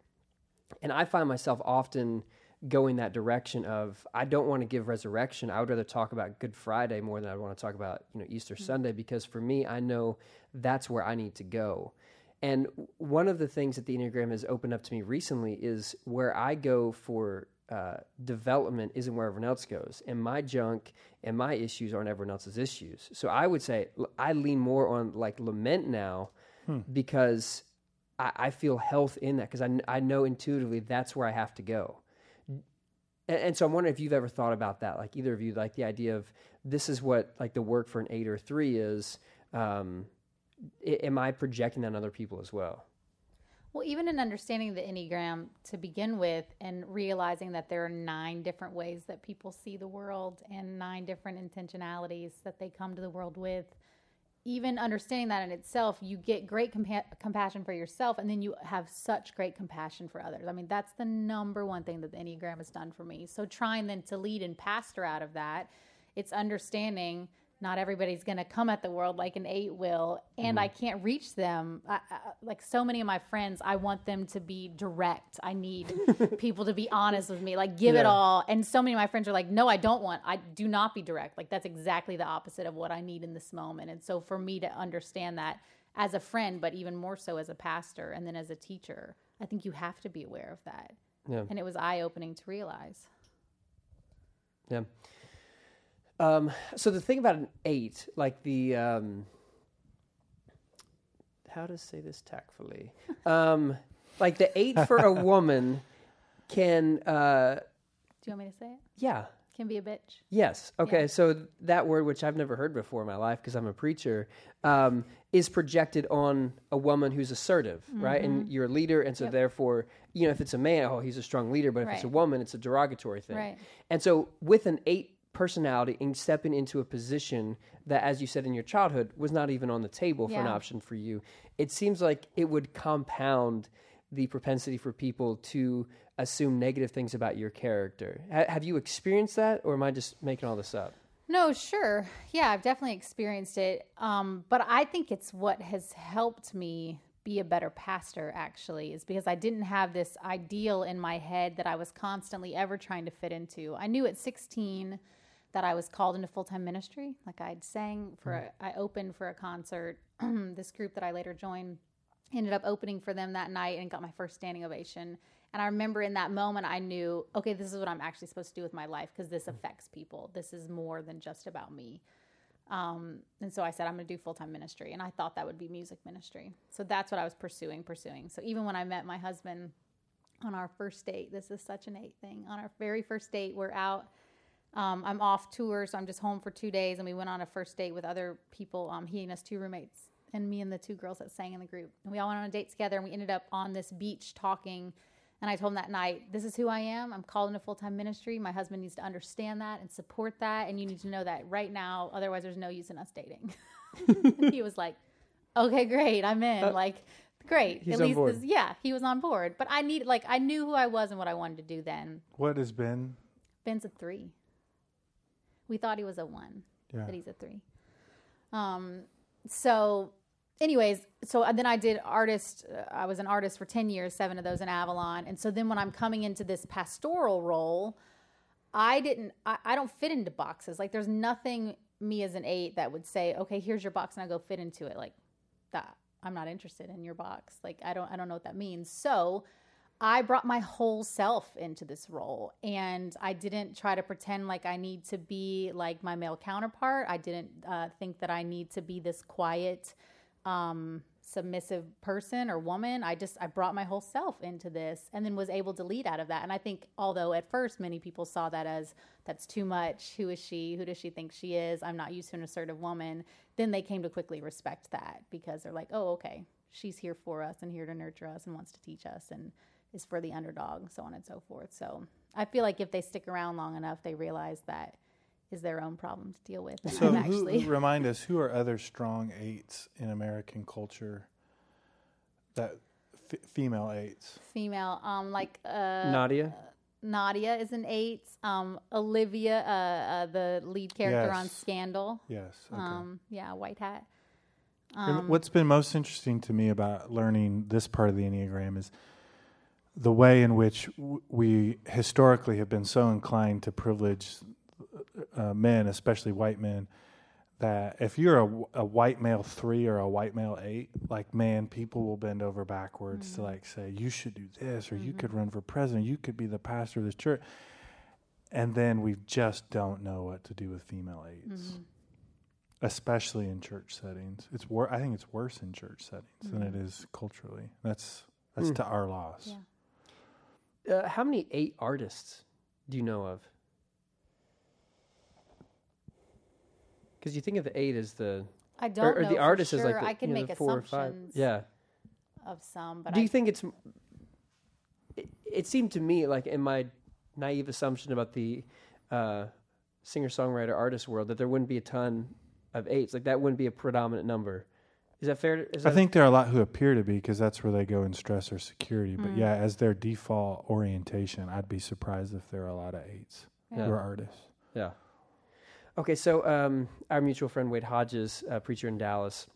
And I find myself often going that direction of I don't want to give resurrection. I would rather talk about Good Friday more than I want to talk about you know Easter hmm. Sunday because for me, I know that's where I need to go. And one of the things that the Enneagram has opened up to me recently is where I go for uh, development isn't where everyone else goes, and my junk and my issues aren't everyone else's issues. So I would say I lean more on like lament now because I, I feel health in that because I, I know intuitively that's where I have to go. And, and so I'm wondering if you've ever thought about that, like either of you, like the idea of this is what like the work for an eight or three is. Um, am I projecting that on other people as well? Well, even in understanding the Enneagram to begin with and realizing that there are nine different ways that people see the world and nine different intentionalities that they come to the world with, even understanding that in itself, you get great compa- compassion for yourself and then you have such great compassion for others. I mean, that's the number one thing that the Enneagram has done for me. So, trying then to lead and pastor out of that, it's understanding not everybody's going to come at the world like an eight will and mm-hmm. i can't reach them. I, I, like so many of my friends i want them to be direct. I need people to be honest with me like give it all. And so many of my friends are like no i don't want i do not be direct. Like that's exactly the opposite of what i need in this moment. And so for me to understand that as a friend but even more so as a pastor and then as a teacher i think you have to be aware of that. Yeah. and it was eye-opening to realize. Yeah. Um, so the thing about an eight, like the um, how to say this tactfully, um, like the eight for a woman can, uh, do you want me to say it yeah, can be a bitch Yes. Okay. Yeah. So that word, which I've never heard before in my life because I'm a preacher, um, is projected on a woman who's assertive, right? And you're a leader, and so Yep. therefore, you know, if it's a man, oh, he's a strong leader, but if it's a woman, it's a derogatory thing. Right. And so, with an eight personality and stepping into a position that, as you said in your childhood, was not even on the table for an option for you, it seems like it would compound the propensity for people to assume negative things about your character. Ha- have you experienced that, or am I just making all this up? No, sure. Yeah, I've definitely experienced it. Um, but I think it's what has helped me be a better pastor, actually, is because I didn't have this ideal in my head that I was constantly ever trying to fit into. I knew at 16 that I was called into full time ministry. Like I'd sang for, a, I opened for a concert. this group that I later joined ended up opening for them that night and got my first standing ovation. And I remember in that moment, I knew, okay, this is what I'm actually supposed to do with my life because this affects people. This is more than just about me. Um, and so I said, I'm going to do full time ministry. And I thought that would be music ministry. So that's what I was pursuing, pursuing. So even when I met my husband on our first date, this is such an eight thing. On our very first date, we're out. Um, I'm off tour, so I'm just home for two days. And we went on a first date with other people, um, he and his two roommates, and me and the two girls that sang in the group. And we all went on a date together, and we ended up on this beach talking. And I told him that night, this is who I am. I'm called into full time ministry. My husband needs to understand that and support that. And you need to know that right now. Otherwise, there's no use in us dating. He was like, okay, great. I'm in. like, great. At least, this, yeah, he was on board. But I need, like, I knew who I was and what I wanted to do then. What has been? Ben's a three. We thought he was a one, Yeah. but he's a three. Um, so, anyways, so then I did artist. Uh, I was an artist for ten years, seven of those in Avalon, and so then when I'm coming into this pastoral role, I didn't. I, I don't fit into boxes. Like, there's nothing me as an eight that would say, "Okay, here's your box," and I go fit into it. Like that. I'm not interested in your box. Like, I don't. I don't know what that means. So. I brought my whole self into this role and I didn't try to pretend like I need to be like my male counterpart. I didn't uh, think that I need to be this quiet, um, submissive person or woman. I just, I brought my whole self into this and then was able to lead out of that. And I think, although at first many people saw that as that's too much, who is she? Who does she think she is? I'm not used to an assertive woman. Then they came to quickly respect that because they're like, oh, okay, she's here for us and here to nurture us and wants to teach us and is for the underdog, so on and so forth. So I feel like if they stick around long enough, they realize that is their own problem to deal with. And So, who, actually remind us who are other strong eights in American culture? That f- female eights. female. Um, like uh, Nadia. Nadia is an eight. Um, Olivia, uh, uh, the lead character on Scandal. Yes. Okay. Um, yeah, white hat. And what's been most interesting to me about learning this part of the Enneagram is the way in which we historically have been so inclined to privilege uh, men, especially white men, that if you're a white male three or a white male eight, like man, people will bend over backwards to mm-hmm. like say you should do this or you mm-hmm. could run for president, you could be the pastor of this church, and then we just don't know what to do with female 8s mm-hmm. especially in church settings. It's wor- I think it's worse in church settings than it is culturally. That's that's mm. to our loss. Yeah. Uh, how many eight artists do you know of? Because you think of the eight as the I don't or, or know the artist sure. is like the, I can you know, make four or five. assumptions Yeah. of some, but Do I, you think it's? It, it seemed to me like in my naive assumption about the uh, singer songwriter artist world that there wouldn't be a ton of eights. Like that wouldn't be a predominant number. Is that fair? to- Is I think there are a lot who appear to be because that's where they go in stress or security. But Mm. yeah, as their default orientation, I'd be surprised if there are a lot of eights Yeah. who are artists. Yeah. Okay, so um, our mutual friend Wade Hodges, a preacher in Dallas,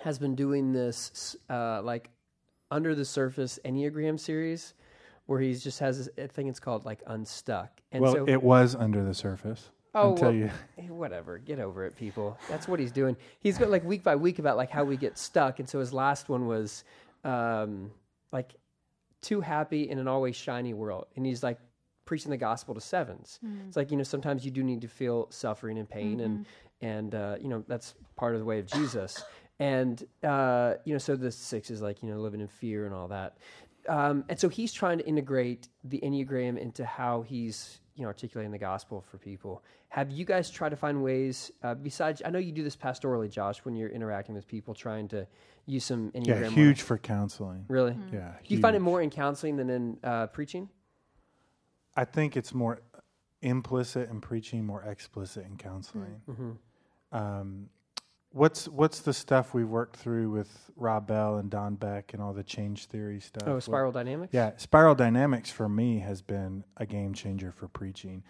has been doing this uh, like under the surface Enneagram series, where he just has. This, I think it's called like Unstuck. And well, so, it was under the surface oh, until well, you. eh, whatever, get over it, people. That's what he's doing. He's got like week by week about like how we get stuck, and so his last one was um, like too happy in an always shiny world, and he's like preaching the gospel to sevens. It's like you know sometimes you do need to feel suffering and pain, and and uh, you know that's part of the way of Jesus. And uh, you know, so the six is like you know living in fear and all that. Um, and so he's trying to integrate the enneagram into how he's you know articulating the gospel for people. Have you guys tried to find ways uh, besides? I know you do this pastorally, Josh, when you're interacting with people, trying to use some enneagram. Yeah, work. huge for counseling. Really? Yeah, Do you find it more in counseling than in uh, preaching? I think it's more implicit in preaching, more explicit in counseling. Mm-hmm. Um, what's what's the stuff we've worked through with Rob Bell and Don Beck and all the change theory stuff? Oh, What- spiral dynamics. Yeah, spiral dynamics for me has been a game changer for preaching.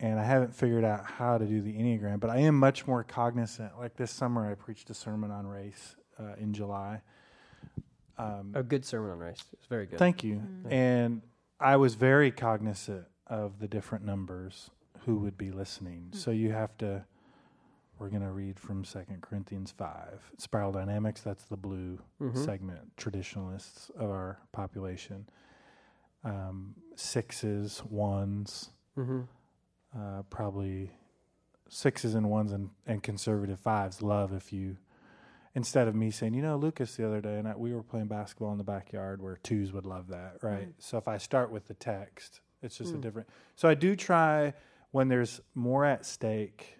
And I haven't figured out how to do the Enneagram, but I am much more cognizant. Like this summer, I preached a sermon on race uh, in July. Um, A good sermon on race. It's very good. Thank you. And I was very cognizant of the different numbers who would be listening. So you have to. We're going to read from Second Corinthians five. Spiral dynamics. That's the blue Mhm. segment. Traditionalists of our population. Um, sixes, ones, Mm-hmm. uh, probably sixes and ones and, and conservative fives love if you instead of me saying you know lucas the other day and I, we were playing basketball in the backyard where twos would love that right so if i start with the text it's just a different so i do try when there's more at stake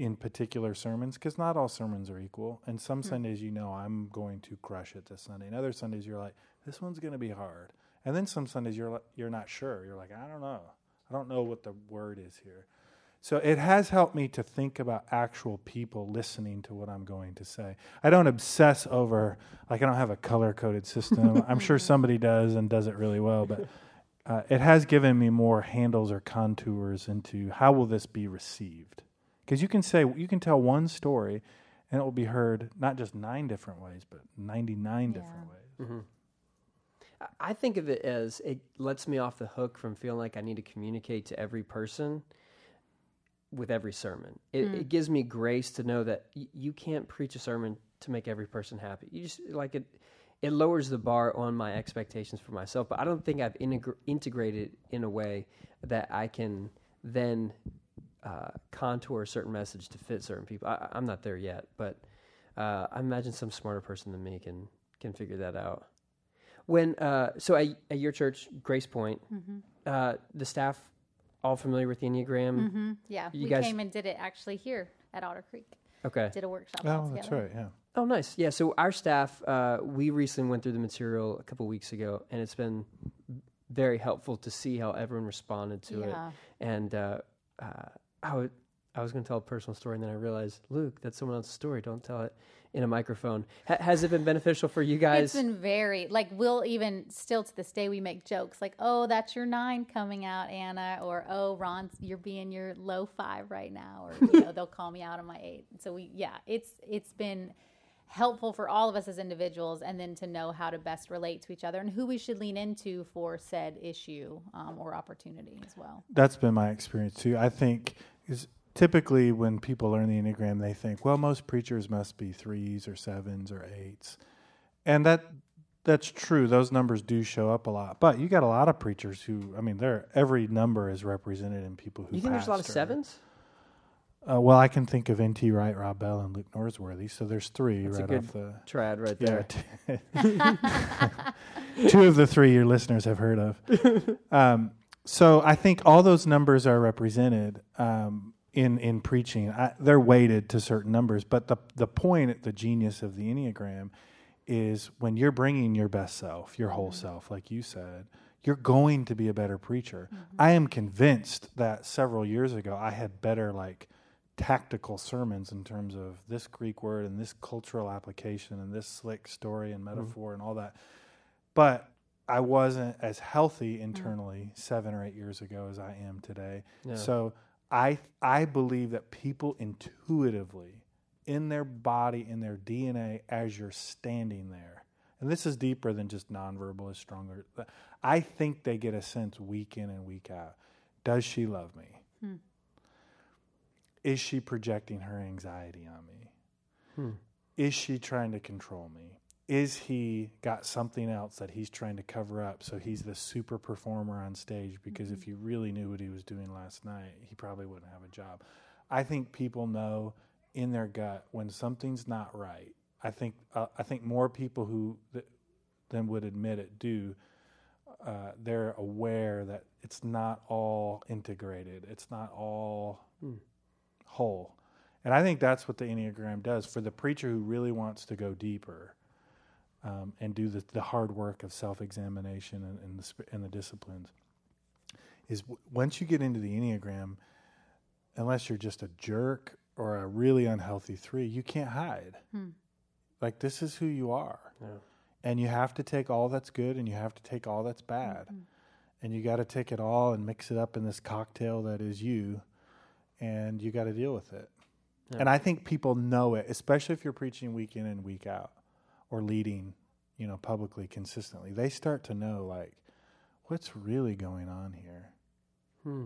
in particular sermons because not all sermons are equal. And some sundays you know i'm going to crush it this sunday. And other sundays you're like this one's going to be hard. And then some sundays you're like, you're not sure. You're like i don't know. I don't know what the word is here. So it has helped me to think about actual people listening to what I'm going to say. I don't obsess over like I don't have a color coded system. I'm sure somebody does and does it really well, but uh, it has given me more handles or contours into how will this be received. Because you can say you can tell one story, and it will be heard not just nine different ways, but 99 different ways. Mm-hmm. I- I think of it as it lets me off the hook from feeling like I need to communicate to every person with every sermon. It, it mm. gives me grace to know that y- you can't preach a sermon to make every person happy. You just like it. It lowers the bar on my expectations for myself, but I don't think I've integr- integrated in a way that I can then uh, contour a certain message to fit certain people. I, I'm not there yet, but uh, I imagine some smarter person than me can can figure that out. When uh, so at, at your church, GracePointe, uh, the staff all familiar with the Enneagram. hmm Yeah, You we guys- came and did it actually here at Otter Creek. Okay. Did a workshop Oh, that's together. right. Yeah. Oh, nice. Yeah. So our staff, uh, we recently went through the material a couple weeks ago, and it's been very helpful to see how everyone responded to Yeah. it. And uh, uh, I, would, I was going to tell a personal story, and then I realized, Luke, that's someone else's story. Don't tell it in a microphone. Ha- has it been beneficial for you guys? It's been very like we'll even still to this day we make jokes like oh that's your nine coming out Anna or oh Ron you're being your low five right now or you know they'll call me out on my eight so we yeah it's it's been helpful for all of us as individuals and then to know how to best relate to each other and who we should lean into for said issue um, or opportunity as well. That's been my experience too. I think is typically when people learn the Enneagram, they think, well, most preachers must be threes or sevens or eights. And that that's true. Those numbers do show up a lot. But you got a lot of preachers who, I mean, there every number is represented in people who You think there's a lot of sevens? Uh, well, I can think of N.T. Wright, Rob Bell, and Luke Norsworthy. So there's three That's a right good off the. Trad right Yeah, there. two of the three your listeners have heard of. Um, so I think all those numbers are represented um, in in preaching. I, they're weighted to certain numbers, but the the point, the genius of the enneagram, is when you're bringing your best self, your whole mm-hmm. self, like you said. You're going to be a better preacher. Mm-hmm. I am convinced that several years ago I had better like tactical sermons in terms of this Greek word and this cultural application and this slick story and mm-hmm. metaphor and all that. But I wasn't as healthy internally seven or eight years ago as I am today. Yeah. So I I believe that people intuitively in their body, in their DNA, as you're standing there, and this is deeper than just nonverbal is stronger. I think they get a sense week in and week out. Does she love me? Is she projecting her anxiety on me? Hmm. Is she trying to control me? Is he got something else that he's trying to cover up so he's the super performer on stage? Because if you really knew what he was doing last night, he probably wouldn't have a job. I think people know in their gut when something's not right. I think uh, I think more people who th- than would admit it do. Uh, they're aware that it's not all integrated. It's not all whole. And I think that's what the Enneagram does for the preacher who really wants to go deeper um, and do the, the hard work of self examination and, and, the, sp- and the disciplines. Is w- once you get into the Enneagram, unless you're just a jerk or a really unhealthy three, you can't hide. Like, this is who you are. Yeah. And you have to take all that's good and you have to take all that's bad. And you got to take it all and mix it up in this cocktail that is you. And you got to deal with it. And I think people know it, especially if you're preaching week in and week out or leading, you know, publicly consistently. They start to know, like, what's really going on here. Hmm.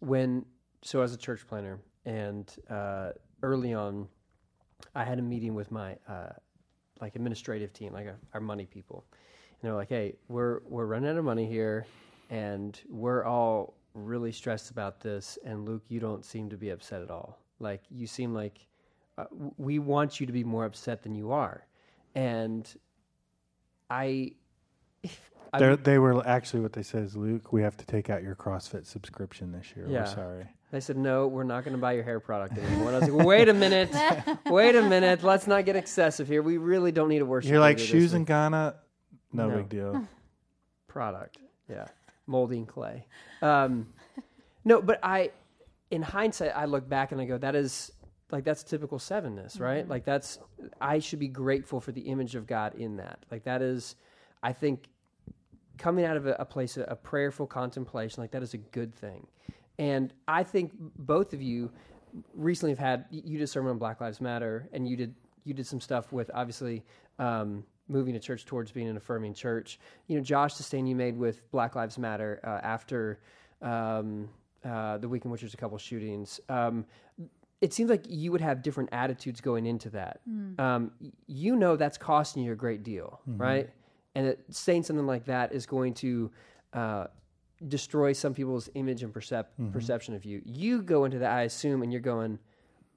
When so as a church planner and uh, early on, I had a meeting with my uh, like administrative team, like uh, our money people, and they're like, "Hey, we're we're running out of money here, and we're all really stressed about this. And Luke, you don't seem to be upset at all. Like you seem like uh, we want you to be more upset than you are." And I, I They're, were actually what they said is, Luke, we have to take out your CrossFit subscription this year. Yeah. We're sorry. They said, no, we're not going to buy your hair product anymore. And I was like, wait a minute. Wait a minute. Let's not get excessive here. We really don't need a worship You're like shoes in. Ghana, no, No. big deal. product. Yeah. Molding clay. Um, no, but I, in hindsight, I look back and I go, that is like, that's typical sevenness, right? Like, that's, I should be grateful for the image of God in that. Like, that is, I think, coming out of a, a place of, of prayerful contemplation, like, that is a good thing. And I think both of you recently have had, you did a sermon on Black Lives Matter, and you did, you did some stuff with obviously, um, moving a church towards being an affirming church. You know, Josh, the stand you made with Black Lives Matter uh, after um, uh, the week in which there's a couple shootings. Um, it seems like you would have different attitudes going into that. Um, you know that's costing you a great deal, right? And that saying something like that is going to uh, destroy some people's image and percep- perception of you. You go into that, I assume, and you're going,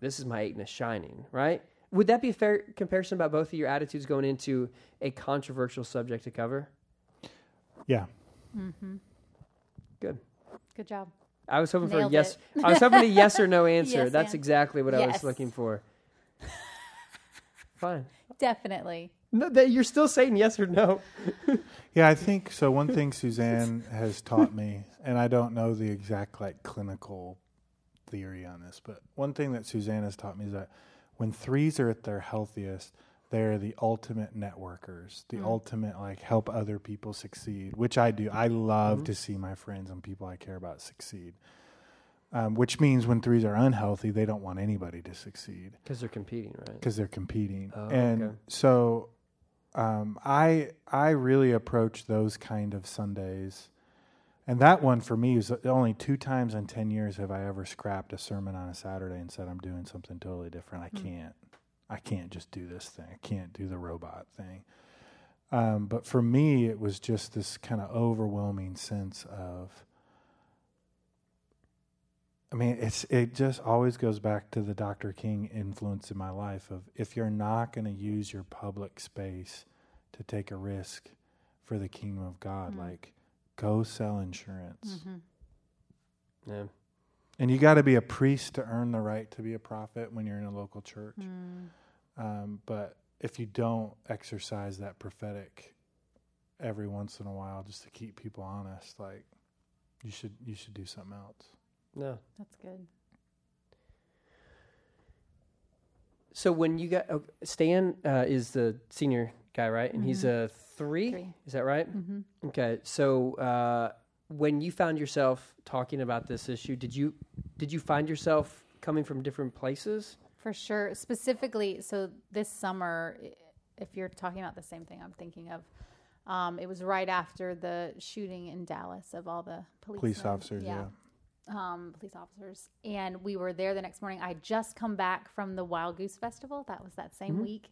"This is my eightness shining," right? Would that be a fair comparison about both of your attitudes going into a controversial subject to cover? Yeah. Mm-hmm. Good. Good job. I was hoping for a yes. I was hoping a yes or no answer. Yes, That's and- exactly what I was looking for. Fine. Definitely. No, that you're still saying yes or no. Yeah, I think so. One thing Suzanne has taught me, and I don't know the exact like clinical theory on this, but one thing that Suzanne has taught me is that when threes are at their healthiest, they're the ultimate networkers, the ultimate like help other people succeed, which I do. I love to see my friends and people I care about succeed. um, which means when threes are unhealthy, they don't want anybody to succeed Because they're competing, right? because they're competing. Oh, and okay. so um, I I really approach those kind of Sundays. And that one for me is only two times in 10 years have I ever scrapped a sermon on a Saturday and said I'm doing something totally different. I can't. I can't just do this thing. I can't do the robot thing. Um, but for me, it was just this kind of overwhelming sense of. I mean, it's it just always goes back to the Dr. King influence in my life of if you're not going to use your public space to take a risk for the kingdom of God, like go sell insurance. Yeah. And you got to be a priest to earn the right to be a prophet when you're in a local church. Mm. Um, but if you don't exercise that prophetic every once in a while, just to keep people honest, like you should you should do something else. No. That's good. So when you got oh, Stan uh, is the senior guy, right? And he's a 3 Three. Is that right? hmm Okay. So uh, when you found yourself talking about this issue, did you did you find yourself coming from different places? For sure. Specifically, so this summer, if you're talking about the same thing I'm thinking of, um, it was right after the shooting in Dallas of all the police Police officers, yeah. um, police officers, and we were there the next morning. I just come back from the Wild Goose Festival. That was that same week,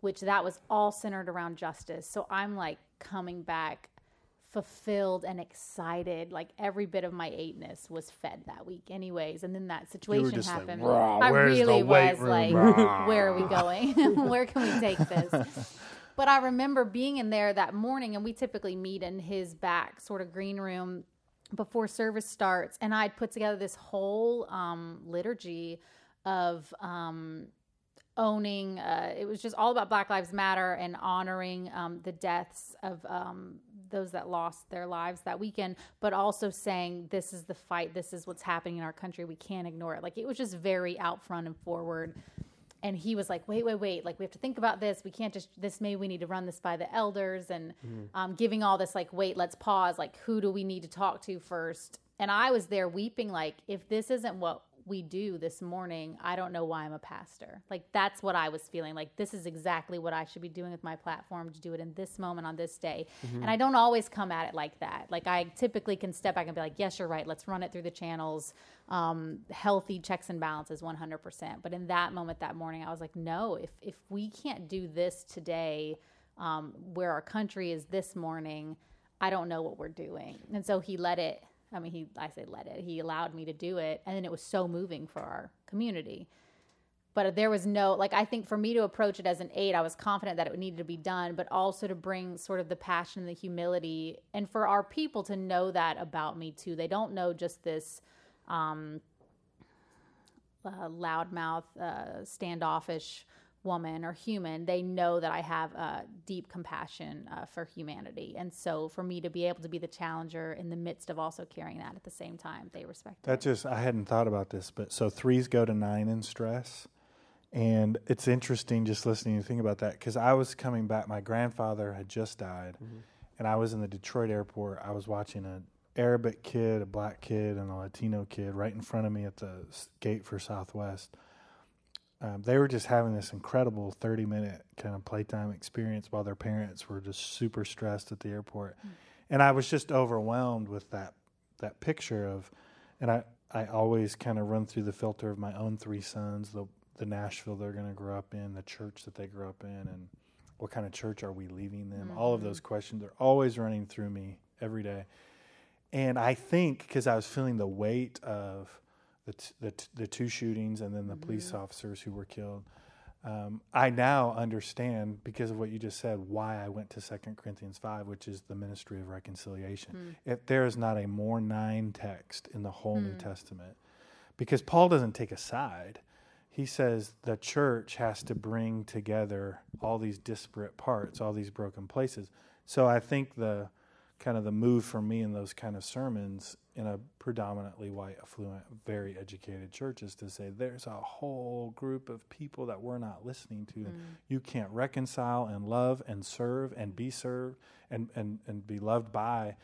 which that was all centered around justice. So I'm like coming back fulfilled and excited. Like every bit of my eightness was fed that week, anyways. And then that situation like, happened. "Rah, I really was room? like, Rah." where are we going? where can we take this? But I remember being in there that morning, and we typically meet in his back sort of green room before service starts. And I'd put together this whole um, liturgy of um, owning, uh, it was just all about Black Lives Matter and honoring um, the deaths of um, those that lost their lives that weekend, but also saying, this is the fight, this is what's happening in our country, we can't ignore it. Like it was just very out front and forward. And he was like wait wait wait. Like we have to think about this. We can't just this maybe we need to run this by the elders and um, giving all this like wait let's pause. Like who do we need to talk to first? And i was there weeping like if this isn't what we do this morning i don't know why i'm a pastor. Like that's what i was feeling. Like this is exactly what i should be doing with my platform to do it in this moment on this day. And i don't always come at it like that. Like i typically can step back and be like yes you're right. Let's run it through the channels. Um, healthy checks and balances 100% but in that moment that morning i was like no if, if we can't do this today um, where our country is this morning i don't know what we're doing. And so he let it i mean he i say let it. He allowed me to do it and then it was so moving for our community. But there was no like i think for me to approach it as an aid i was confident that it needed to be done but also to bring sort of the passion and the humility and for our people to know that about me too. They don't know just this um, uh, loudmouth, uh, standoffish woman or human, they know that I have uh, deep compassion uh, for humanity. And so for me to be able to be the challenger in the midst of also carrying that at the same time, they respect That it. just I hadn't thought about this, but so threes go to nine in stress, and it's interesting just listening to think about that because I was coming back. My grandfather had just died, and I was in the Detroit airport. I was watching an Arabic kid, a black kid, and a Latino kid right in front of me at the gate for Southwest. Um, they were just having this incredible 30 minute kind of playtime experience while their parents were just super stressed at the airport. And I was just overwhelmed with that that picture of and I, I always kind of run through the filter of my own three sons, the the Nashville they're going to grow up in, the church that they grew up in, and what kind of church are we leaving them? All of those questions are always running through me every day. And I think because I was feeling the weight of the t- the, t- the two shootings and then the police mm-hmm. officers who were killed, um, I now understand because of what you just said why I went to Second Corinthians five, which is the ministry of reconciliation. Hmm. If there is not a more nine text in the whole New hmm. Testament, because Paul doesn't take a side. He says the church has to bring together all these disparate parts, all these broken places. So I think the kind of the move for me in those kind of sermons in a predominantly white, affluent, very educated church is to say there's a whole group of people that we're not listening to. and You can't reconcile and love and serve and be served and, and, and be loved by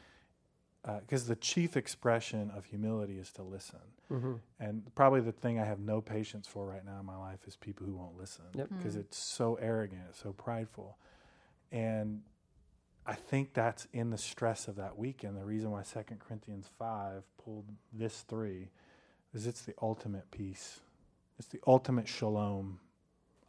uh, because the chief expression of humility is to listen. Mm-hmm. And probably the thing I have no patience for right now in my life is people who won't listen Yep. because mm. it's so arrogant, it's so prideful. And I think that's in the stress of that weekend. The reason why Second Corinthians 5 pulled this three is it's the ultimate peace. It's the ultimate shalom.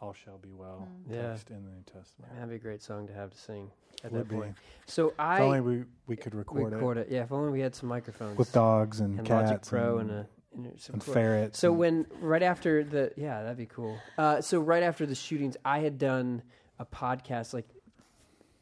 All shall be well. Yeah. Text in the New Testament. Man, that'd be a great song to have to sing at Would that be. point. So If I only we, we could record, record it it. Yeah, if only we had some microphones with dogs and, and cats Logic Pro and, and a and some and cool- ferrets. So and- when right after the yeah, that'd be cool. Uh, so right after the shootings, I had done a podcast. Like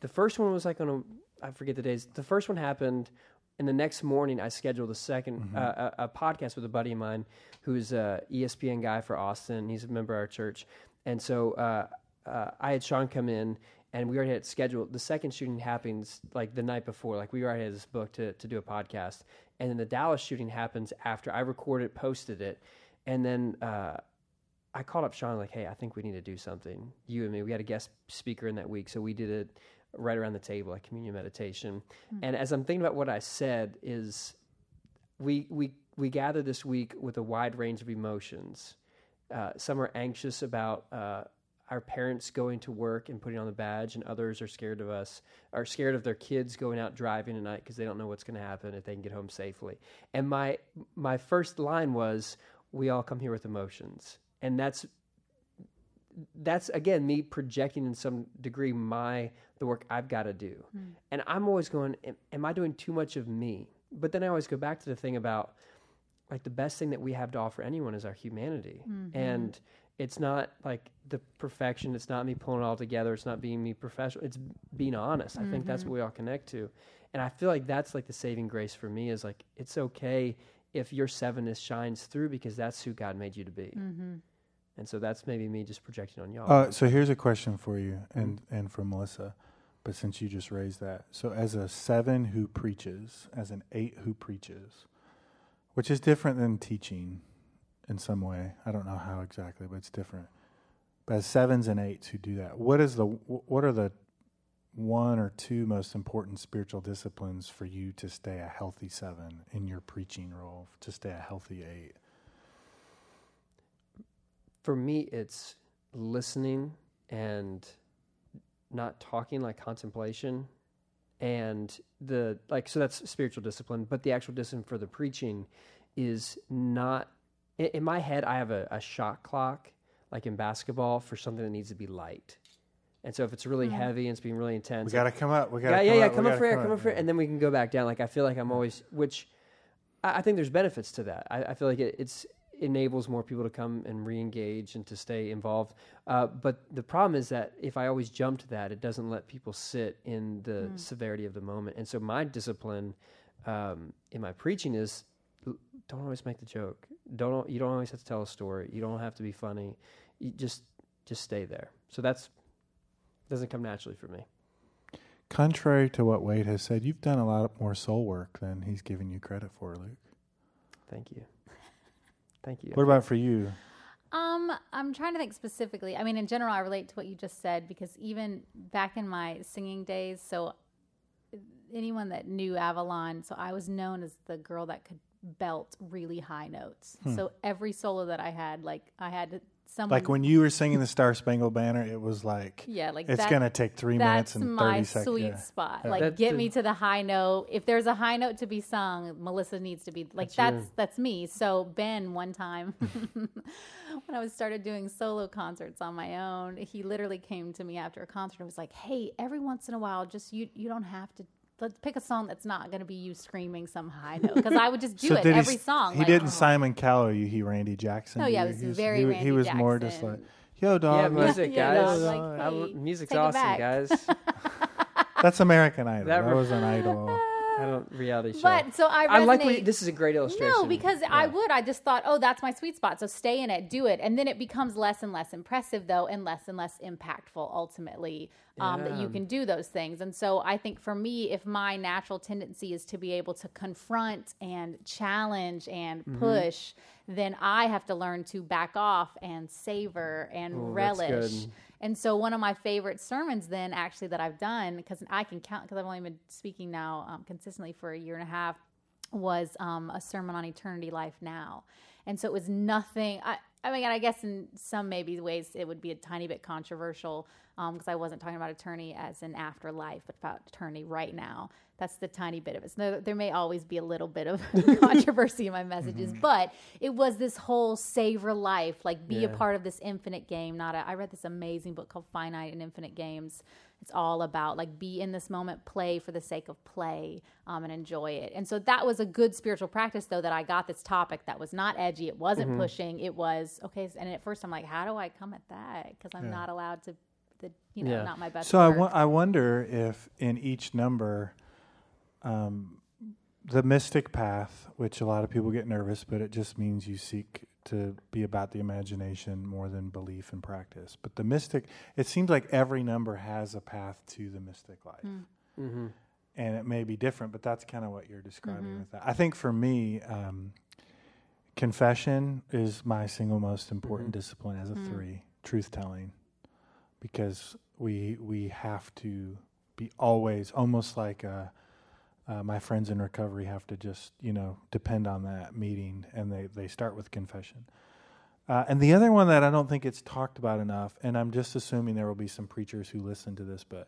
the first one was like on a I forget the days. The first one happened, and the next morning I scheduled a 2nd uh, a, a podcast with a buddy of mine who's a ESPN guy for Austin. He's a member of our church, and so uh, uh, I had Sean come in. And we already had scheduled. The second shooting happens like the night before. Like we already had this book to, to do a podcast. And then the Dallas shooting happens after I recorded, posted it. And then uh, I called up Sean like, "Hey, I think we need to do something. You and me. We had a guest speaker in that week, so we did it right around the table, like communion meditation. And as I'm thinking about what I said, is we we we gather this week with a wide range of emotions. Uh, some are anxious about uh, our parents going to work and putting on the badge, and others are scared of us, are scared of their kids going out driving tonight because they don't know what's going to happen if they can get home safely. And my my first line was, "We all come here with emotions," and that's that's again me projecting in some degree my the work I've got to do, hmm. and I'm always going, am, am I doing too much of me? But then I always go back to the thing about like the best thing that we have to offer anyone is our humanity, mm-hmm. and it's not like the perfection. It's not me pulling it all together. It's not being me professional. It's being honest. I think that's mm-hmm. what we all connect to, and I feel like that's like the saving grace for me is like it's okay if your sevenness shines through because that's who God made you to be. Mm-hmm. And so that's maybe me just projecting on y'all. Uh, so here's a question for you and, and for Melissa. But since you just raised that, so as a seven who preaches, as an eight who preaches, which is different than teaching in some way. I don't know how exactly, but it's different. But as sevens and eights who do that, what is the what are the one or two most important spiritual disciplines for you to stay a healthy seven in your preaching role, to stay a healthy eight? For me it's listening and not talking like contemplation and the like so that's spiritual discipline but the actual discipline for the preaching is not in, in my head i have a, a shot clock like in basketball for something that needs to be light and so if it's really hmm. heavy and it's being really intense We got to come up. We gotta yeah, come yeah. up. we Come up for air, come up for air, and then we can go back down. Like I feel like I'm always, which I, I think there's benefits to that. I, I feel like it it's enables more people to come and re-engage and to stay involved. Uh, but the problem is that if I always jump to that, it doesn't let people sit in the severity of the moment. And so my discipline um, in my preaching is don't always make the joke. Don't you don't always have to tell a story. You don't have to be funny. You just just stay there. So that's doesn't come naturally for me. Contrary to what Wade has said, you've done a lot more soul work than he's giving you credit for, Luke. Thank you. Thank you. What about for you? Um, I'm trying to think specifically. I mean, in general, I relate to what you just said because even back in my singing days, so anyone that knew Avalon, so I was known as the girl that could belt really high notes. So every solo that I had, like I had to, someone Like when you were singing the Star Spangled Banner, it was like, yeah, like it's that- going to take three minutes and my 30 seconds. sweet yeah. spot. Yeah. Like, That's get the- me to the high note. If there's a high note to be sung, Melissa needs to be like That's that's you. that's, me. So Ben, one time when I was started doing solo concerts on my own, he literally came to me after a concert and was like, "Hey, every once in a while, just you you don't have to." Let's pick a song that's not going to be you screaming some high note because I would just do So it did he every song. He like, didn't uh-huh. Simon Cowell you, he Randy Jackson. Oh, no, yeah, it was he very he, Randy he was more just like, yo, yeah, dog. like- music, Yeah, guys. like, hey, music's awesome, guys. That's American Idol. That That, was an idol. I don't reality show. But so I resonate. I like what this is a great illustration. No, because I would. I just thought, oh, that's my sweet spot. So stay in it, do it, and then it becomes less and less impressive, though, and less and less impactful. Ultimately, um, that you can do those things. And so I think for me, if my natural tendency is to be able to confront and challenge and Mm-hmm. Then I have to learn to back off and savor and Ooh, relish. And so one of my favorite sermons then actually that I've done because I can count because I've only been speaking now um, consistently for a year and a half was um, a sermon on eternity life now. And so it was nothing. I, I mean, I guess in some maybe ways it would be a tiny bit controversial Um, because I wasn't talking about eternity as an afterlife, but about eternity right now. That's the tiny bit of it. So there, there may always be a little bit of controversy in my messages, mm-hmm. but it was this whole savor life, like be a part of this infinite game. Not a, I read this amazing book called Finite and Infinite Games. It's all about like be in this moment, play for the sake of play, um, and enjoy it. And so that was a good spiritual practice, though, that I got this topic that was not edgy. It wasn't mm-hmm. pushing. It was okay. And at first, I'm like, how do I come at that? Because I'm not allowed to. The you know, Yeah. not my best. So I, work. wo- I wonder if in each number, um, the mystic path, which a lot of people get nervous, but it just means you seek to be about the imagination more than belief and practice. But the mystic, it seems like every number has a path to the mystic life. Mm-hmm. And it may be different, but that's kind of what you're describing Mm-hmm. with that. I think for me, um, confession is my single most important discipline as a Mm. three, truth telling because we we have to be always almost like uh, uh, my friends in recovery have to just you know depend on that meeting and they they start with confession. Uh, and the other one that i don't think it's talked about enough and i'm just assuming there will be some preachers who listen to this but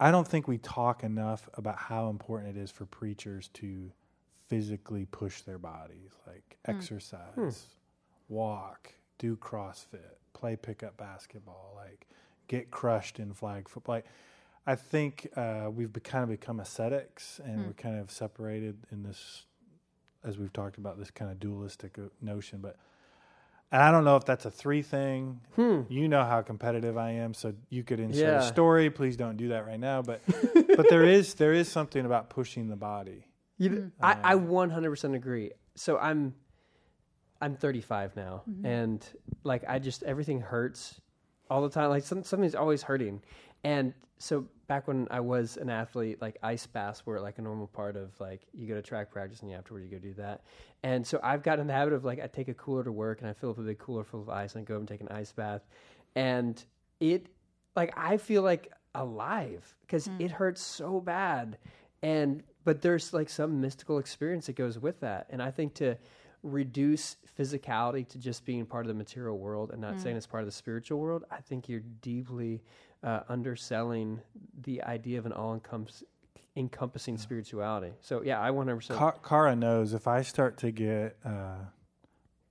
i don't think we talk enough about how important it is for preachers to physically push their bodies like exercise walk do crossfit play pickup basketball like get crushed in flag football. Like, I think uh, we've be, kind of become ascetics, and we're kind of separated in this, as we've talked about, this kind of dualistic uh, notion. But and I don't know if that's a three thing. You know how competitive I am, so you could insert Yeah. a story. Please don't do that right now. But but there is there is something about pushing the body. You, I, I 100% agree. So I'm, I'm 35 now, and like I just everything hurts all the time. Like some, something's always hurting, and so back when I was an athlete, like ice baths were like a normal part of like you go to track practice and you afterward you go do that. And so I've gotten in the habit of like I take a cooler to work and I fill up a big cooler full of ice and I go and take an ice bath, and it like I feel like alive because hmm. it hurts so bad, and but there's like some mystical experience that goes with that, and I think to reduce physicality to just being part of the material world and not saying it's part of the spiritual world, I think you're deeply uh, underselling the idea of an all encompassing spirituality. So yeah, I 100%. Car- Cara knows if I start to get uh,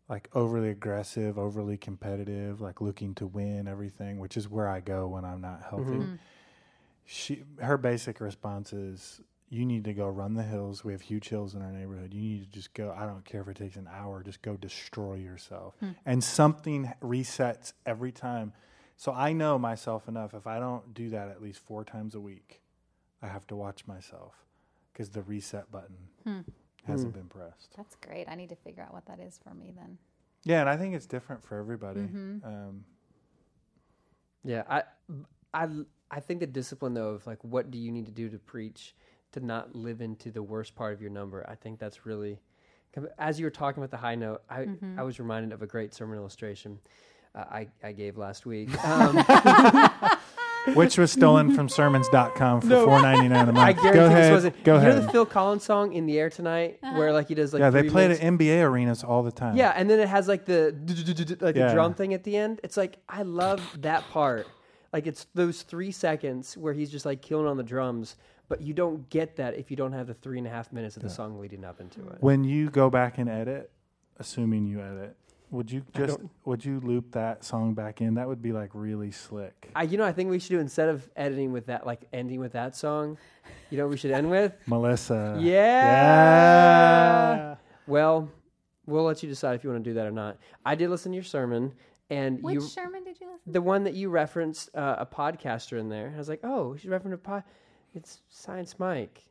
like overly aggressive, overly competitive, like looking to win everything, which is where I go when I'm not healthy. She her basic response is, "You need to go run the hills. We have huge hills in our neighborhood. You need to just go. I don't care if it takes an hour. Just go destroy yourself." Hmm. And something resets every time. So I know myself enough. If I don't do that at least four times a week, I have to watch myself because the reset button hmm. hasn't hmm. been pressed. That's great. I need to figure out what that is for me then. Yeah, and I think it's different for everybody. Mm-hmm. Um, Yeah, I, I, I think the discipline though of like what do you need to do to preach to not live into the worst part of your number. I think that's really, as you were talking about the high note, I, I was reminded of a great sermon illustration uh, I, I gave last week. Um, which was stolen from sermons.com for four ninety nine a month. I guarantee go this ahead. wasn't. Go you ahead. know the Phil Collins song "In the Air Tonight," where like he does like yeah, they three played at NBA arenas all the time. Yeah, and then it has like the like a drum thing at the end. It's like I love that part. Like it's those three seconds where he's just like killing on the drums, but you don't get that if you don't have the three and a half minutes of the song leading up into it. When you go back and edit, assuming you edit, would you just would you loop that song back in? That would be like really slick. I, you know, I think we should do instead of editing with that, like ending with that song. You know, what we should end with. Melissa. Yeah. Yeah. Well, we'll let you decide if you want to do that or not. I did listen to your sermon, and Which you Sherman did you listen? the one that you referenced uh, a podcaster in there. I was like, oh, she's referenced a pod. It's Science Mike,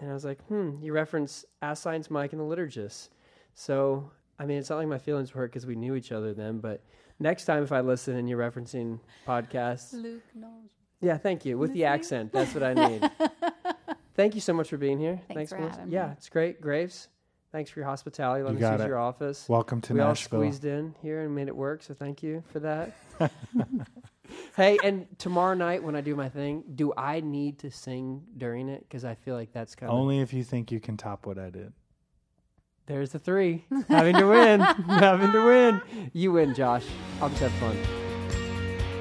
and I was like, hmm. You reference Ask Science Mike and the Liturgist. So I mean, it's not like my feelings were hurt because we knew each other then. But next time, if I listen and you're referencing podcasts, Luke knows. yeah, thank you with the accent. That's what I need. thank you so much for being here. Thanks for Melissa. having Yeah, me. it's great. Graves, Thanks for your hospitality. Let You us got use it. your office. Welcome to we all squeezed in here and made it work, so thank you for that. hey, and tomorrow night when I do my thing, do I need to sing during it? Because I feel like that's kind of Only if you think you can top what I did. there's the three having to win, having to win. You win, Josh. I'll just have fun.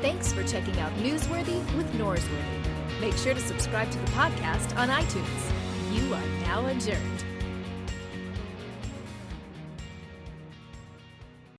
Thanks for checking out Newsworthy with Norsworthy. Make sure to subscribe to the podcast on iTunes. You are now adjourned.